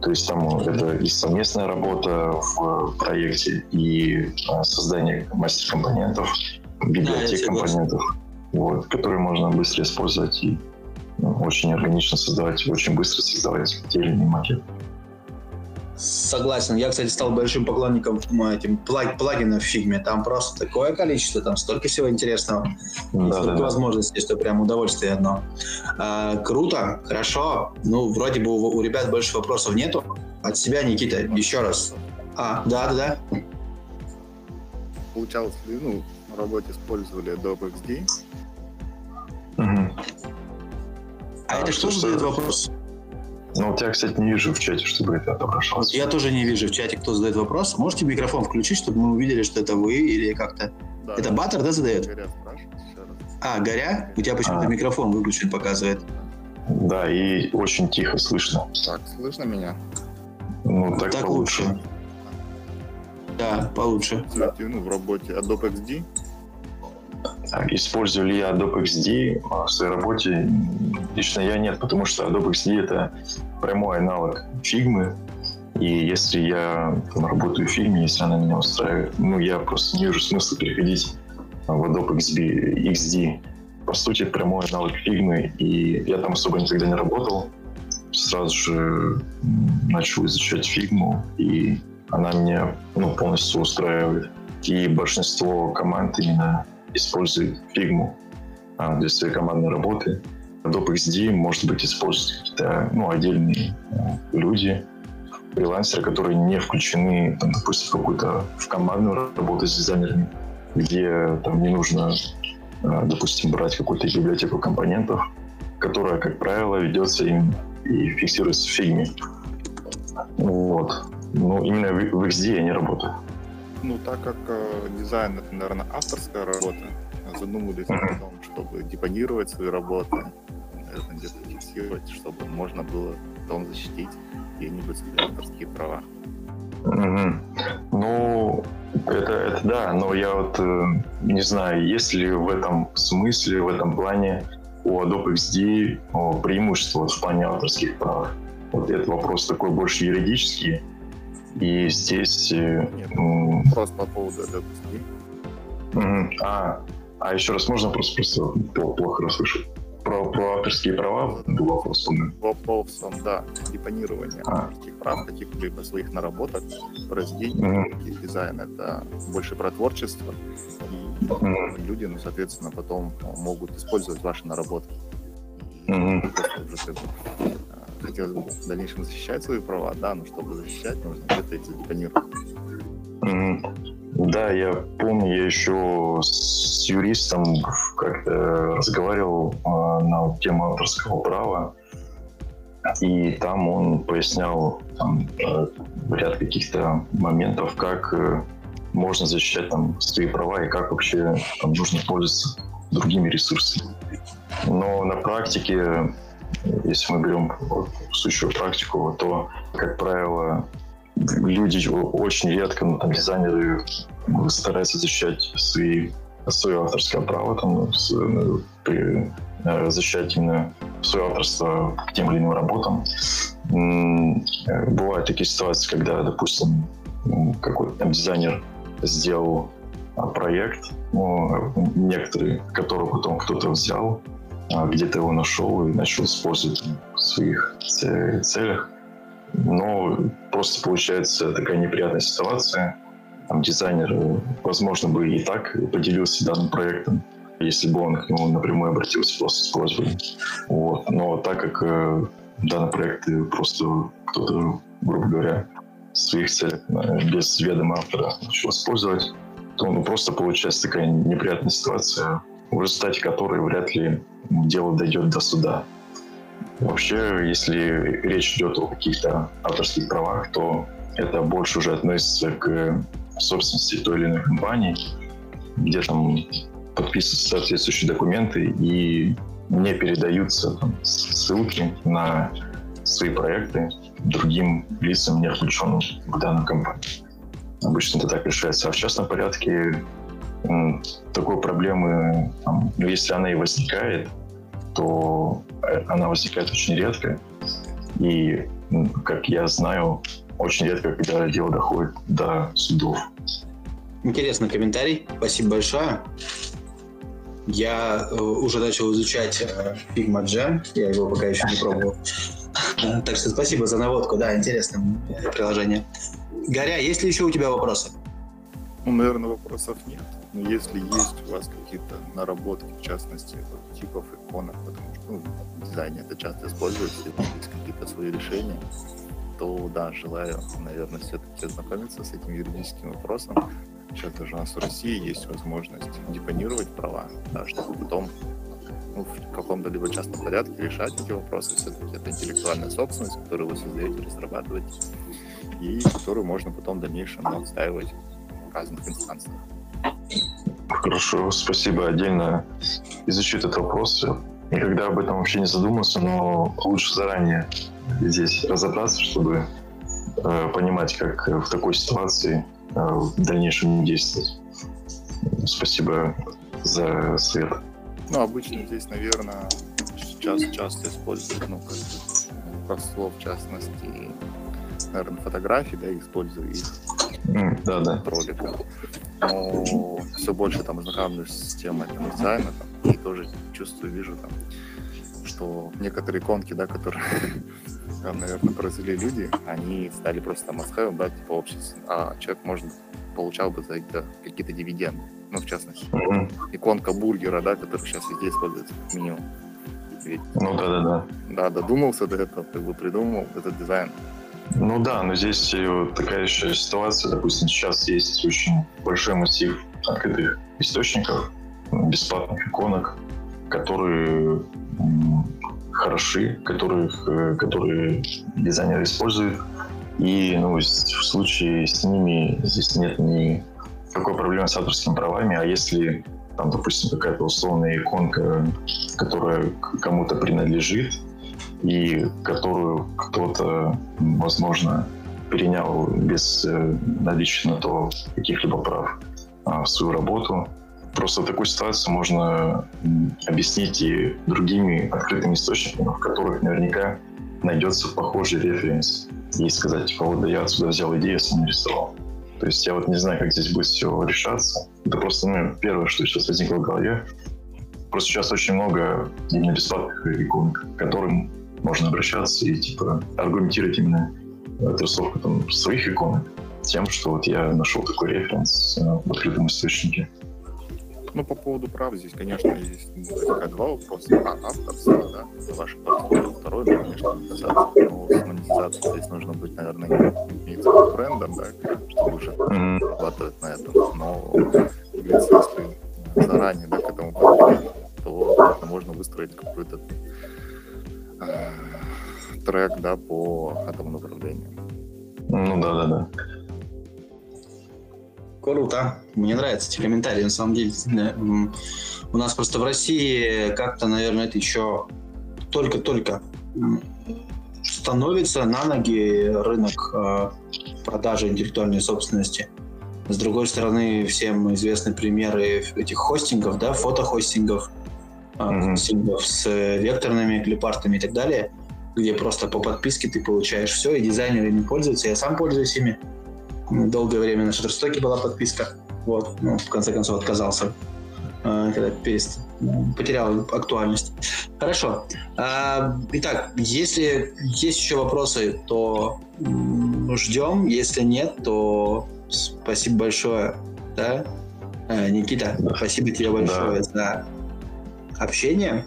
S2: То есть там это и совместная работа в проекте, и а, создание мастер-компонентов, библиотек да, компонентов, вот, которые можно быстро использовать и ну, очень органично создавать, очень быстро создавать отдельный макет.
S1: Согласен. Я, кстати, стал большим поклонником этим плаг, плагинов в фигме. Там просто такое количество, там столько всего интересного. Да, столько да, возможностей, что прям удовольствие одно. А, круто, хорошо. Ну, вроде бы у, у ребят больше вопросов нету. От себя, Никита, еще раз. А, да, да, да.
S4: Получалось ли, ну, в работе использовали Adobe XD?
S1: Угу. А, а это что задает вопрос?
S2: Ну, у тебя, кстати, не вижу в чате, чтобы это отображалось.
S1: Я тоже не вижу в чате, кто задает вопрос. Можете микрофон включить, чтобы мы увидели, что это вы или как-то... Да, это да. Баттер, да, задает? Горя А, Горя? У тебя почему-то а. микрофон выключен, показывает.
S2: Да, и очень тихо слышно.
S4: Так, слышно меня?
S2: Ну, так, так получше. лучше.
S1: Да, получше.
S4: Ну, в работе Adobe XD
S2: Использую ли я Adobe XD в своей работе? Лично я нет, потому что Adobe XD — это прямой аналог фигмы. И если я там, работаю в фильме, если она меня устраивает, ну, я просто не вижу смысла переходить в Adobe XD. XD. По сути, прямой аналог фигмы, и я там особо никогда не работал. Сразу же начал изучать фигму, и она меня ну, полностью устраивает. И большинство команд именно использует фигму а, для своей командной работы. Adobe XD, может быть, используют какие-то ну, отдельные а, люди, фрилансеры, которые не включены, там, допустим, в какую-то в командную работу с дизайнерами, где там не нужно, э, допустим, брать какую-то библиотеку компонентов, которая, как правило, ведется им и фиксируется в фигме. Вот. Ну, именно в, XD я не работаю.
S4: Ну, так как э, дизайн это, наверное, авторская работа, задумывались о том, чтобы депонировать свои работы, наверное, где-то фиксировать, чтобы можно было потом защитить где-нибудь свои авторские права.
S2: Mm-hmm. Ну, это, это да, но я вот э, не знаю, есть ли в этом смысле, в этом плане у Adobe XD о, преимущество вот в плане авторских прав. Вот этот вопрос такой больше юридический. И здесь...
S4: Э, Нет, просто по поводу Adobe
S2: XD. А, а еще раз можно просто, просто плохо расслышать? Про, про авторские права
S4: по Вопросом, да, депонирование а. авторских прав, каких-либо своих наработок, произведений, mm-hmm. дизайн. Это больше про творчество. И mm-hmm. люди, ну, соответственно, потом могут использовать ваши наработки. Mm-hmm. хотелось бы в дальнейшем защищать свои права, да, но чтобы защищать, нужно где-то их задепонировать.
S2: Да, я помню, я еще с юристом как-то разговаривал э, на тему авторского права, и там он пояснял там, э, ряд каких-то моментов, как э, можно защищать там, свои права и как вообще там, нужно пользоваться другими ресурсами. Но на практике, если мы берем вот, сущую практику, то, как правило, люди очень редко, ну, там, дизайнеры стараются защищать свои, свое авторское право, там, э, защищать именно свое авторство к тем или иным работам. Э, бывают такие ситуации, когда, допустим, какой-то там дизайнер сделал а, проект, ну, некоторые, который потом кто-то взял, а, где-то его нашел и начал использовать в своих целях. Но просто получается такая неприятная ситуация. Там дизайнер, возможно, бы и так поделился данным проектом, если бы он к нему напрямую обратился просто с просьбой. Вот. Но так как э, данный проект просто кто-то, грубо говоря, в своих целях э, без ведома автора начал использовать, то ну, просто получается такая неприятная ситуация, в результате которой вряд ли дело дойдет до суда. Вообще, если речь идет о каких-то авторских правах, то это больше уже относится к собственности той или иной компании, где там подписываются соответствующие документы и не передаются там, ссылки на свои проекты другим лицам, не включенным в данную компанию. Обычно это так решается. А в частном порядке такой проблемы, там, ну, если она и возникает, то она возникает очень редко. И, как я знаю, очень редко, когда дело доходит до судов.
S1: Интересный комментарий. Спасибо большое. Я э, уже начал изучать э, Figma Jam. Я его пока еще не пробовал. Так что спасибо за наводку. Да, интересное приложение. Горя, есть ли еще у тебя вопросы?
S4: Ну, наверное, вопросов нет. Но если есть у вас какие-то наработки, в частности, типов иконок, потому что ну, в это часто используется, если есть какие-то свои решения, то да, желаю, наверное, все-таки ознакомиться с этим юридическим вопросом. Сейчас даже у нас в России есть возможность депонировать права, да, чтобы потом ну, в каком-то либо частном порядке решать эти вопросы. Все-таки это интеллектуальная собственность, которую вы создаете, разрабатываете, и которую можно потом в дальнейшем отстаивать в разных инстанциях.
S2: Хорошо, спасибо. Отдельно изучу этот вопрос. Никогда об этом вообще не задумался, но лучше заранее здесь разобраться, чтобы э, понимать, как в такой ситуации э, в дальнейшем действовать. Спасибо за совет.
S4: Ну, обычно здесь, наверное, сейчас часто используют, ну, как про слов, в частности, наверное, фотографии, да, использую их
S2: mm, да, да.
S4: ролика. Но все больше там знакомлюсь с темой там, дизайна, там, и тоже чувствую, вижу там, что некоторые иконки, да, которые, наверное, произвели люди, они стали просто там must да, типа общество, а человек, может, получал бы за это какие-то дивиденды. Ну, в частности, mm-hmm. иконка бургера, да, который сейчас везде используется в меню.
S2: Ведь, ну да, да, да.
S4: Да, додумался до этого, как бы придумал этот дизайн.
S2: Ну да, но здесь вот такая еще ситуация. Допустим, сейчас есть очень большой массив открытых источников, бесплатных иконок, которые хороши, которых, э, которые дизайнеры используют. И ну, в случае с ними здесь нет ни какой проблемы с авторскими правами, а если там, допустим, какая-то условная иконка, которая кому-то принадлежит, и которую кто-то, возможно, перенял без э, наличия на то каких-либо прав а, в свою работу. Просто такую ситуацию можно объяснить и другими открытыми источниками, в которых наверняка найдется похожий референс. И сказать, типа, вот да я отсюда взял идею, сам нарисовал. То есть я вот не знаю, как здесь будет все решаться. Это просто ну, первое, что сейчас возникло в голове. Просто сейчас очень много именно бесплатных к которым можно обращаться и типа аргументировать именно отрисовку там, своих иконок тем, что вот я нашел такой референс э, в открытом источнике.
S4: Ну, по поводу прав здесь, конечно, есть возникает два вопроса. А, авторство, да, ваше портфолио. Второй, да, конечно, монетизация. Но с монетизацией здесь нужно быть, наверное, имеется брендом, да, чтобы уже зарабатывать на этом. Но, если заранее, да, к этому подходить, то можно выстроить какой-то э, трек, да, по этому направлению.
S2: Ну да, да, да.
S1: Круто. Мне нравятся эти комментарии, на самом деле. У нас просто в России как-то, наверное, это еще только-только становится на ноги рынок э, продажи интеллектуальной собственности. С другой стороны, всем известны примеры этих хостингов, да, фотохостингов, mm-hmm. хостингов с векторными клипартами и так далее, где просто по подписке ты получаешь все, и дизайнеры не пользуются. Я сам пользуюсь ими долгое время на Shutterstock была подписка. Вот, ну, в конце концов отказался, э, когда перест... потерял актуальность. Хорошо. А, итак, если есть еще вопросы, то ждем. Если нет, то спасибо большое. Да? Э, Никита, спасибо тебе большое да. за общение.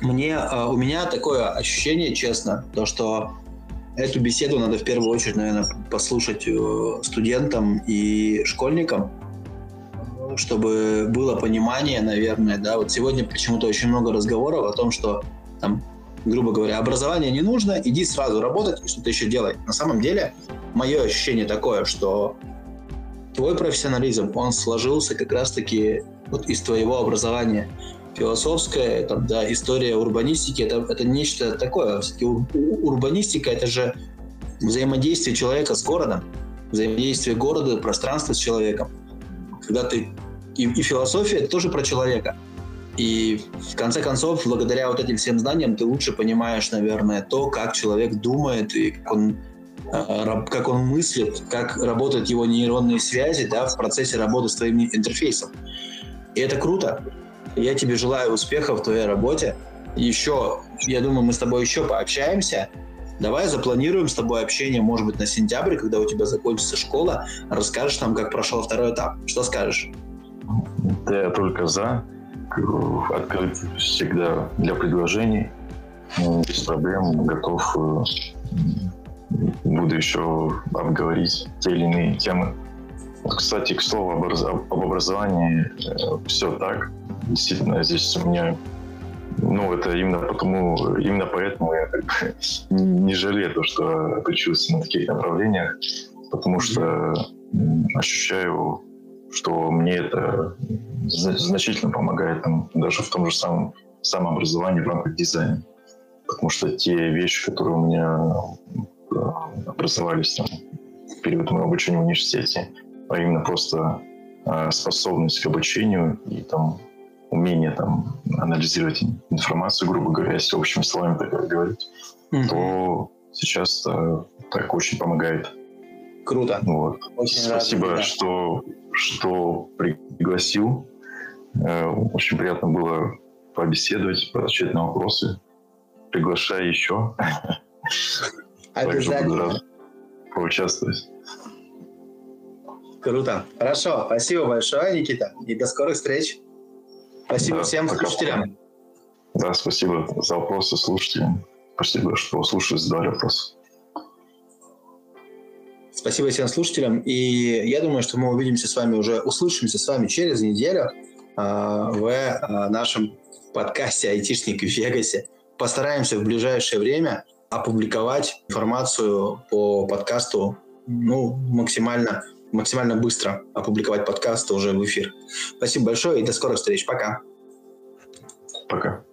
S1: Мне, э, у меня такое ощущение, честно, то, что Эту беседу надо в первую очередь, наверное, послушать э, студентам и школьникам, чтобы было понимание, наверное, да, вот сегодня почему-то очень много разговоров о том, что там, грубо говоря, образование не нужно, иди сразу работать и что-то еще делай. На самом деле, мое ощущение такое, что твой профессионализм, он сложился как раз-таки вот из твоего образования философская, там, да, история урбанистики, это, это нечто такое. Все-таки урбанистика — это же взаимодействие человека с городом, взаимодействие города, пространства с человеком. Когда ты... И, и философия — это тоже про человека. И в конце концов, благодаря вот этим всем знаниям, ты лучше понимаешь, наверное, то, как человек думает и как он, а, как он мыслит, как работают его нейронные связи да, в процессе работы с твоим интерфейсом. И это круто. Я тебе желаю успехов в твоей работе. Еще, я думаю, мы с тобой еще пообщаемся. Давай запланируем с тобой общение, может быть, на сентябрь, когда у тебя закончится школа. Расскажешь нам, как прошел второй этап. Что скажешь?
S2: Я только за. Открыт всегда для предложений. Ну, без проблем. Готов э, буду еще обговорить те или иные темы. Кстати, к слову об, об образовании, э, все так. Действительно, здесь у меня ну, это именно потому, именно поэтому я как бы не жалею то, что отучился на таких направлениях, потому что ощущаю, что мне это значительно помогает там, даже в том же самом самообразовании в рамках дизайна. Потому что те вещи, которые у меня э, образовались там, в период моего обучения в университете, а именно просто э, способность к обучению и там умение там анализировать информацию, грубо говоря, если общими словами так говорить, mm-hmm. то сейчас э, так очень помогает.
S1: Круто.
S2: Вот. Очень Спасибо, рад, да. что, что пригласил. Э, очень приятно было побеседовать, отвечать на вопросы. Приглашаю еще. Рад поучаствовать.
S1: Круто. Хорошо. Спасибо большое, Никита. И до скорых встреч. Спасибо да, всем слушателям.
S2: Да, спасибо за вопросы слушателям. Спасибо, что слушали, задали вопросы.
S1: Спасибо всем слушателям. И я думаю, что мы увидимся с вами уже, услышимся с вами через неделю а, в а, нашем подкасте «Айтишник в Вегасе». Постараемся в ближайшее время опубликовать информацию по подкасту ну, максимально, максимально быстро опубликовать подкаст уже в эфир. Спасибо большое и до скорых встреч. Пока.
S2: Пока.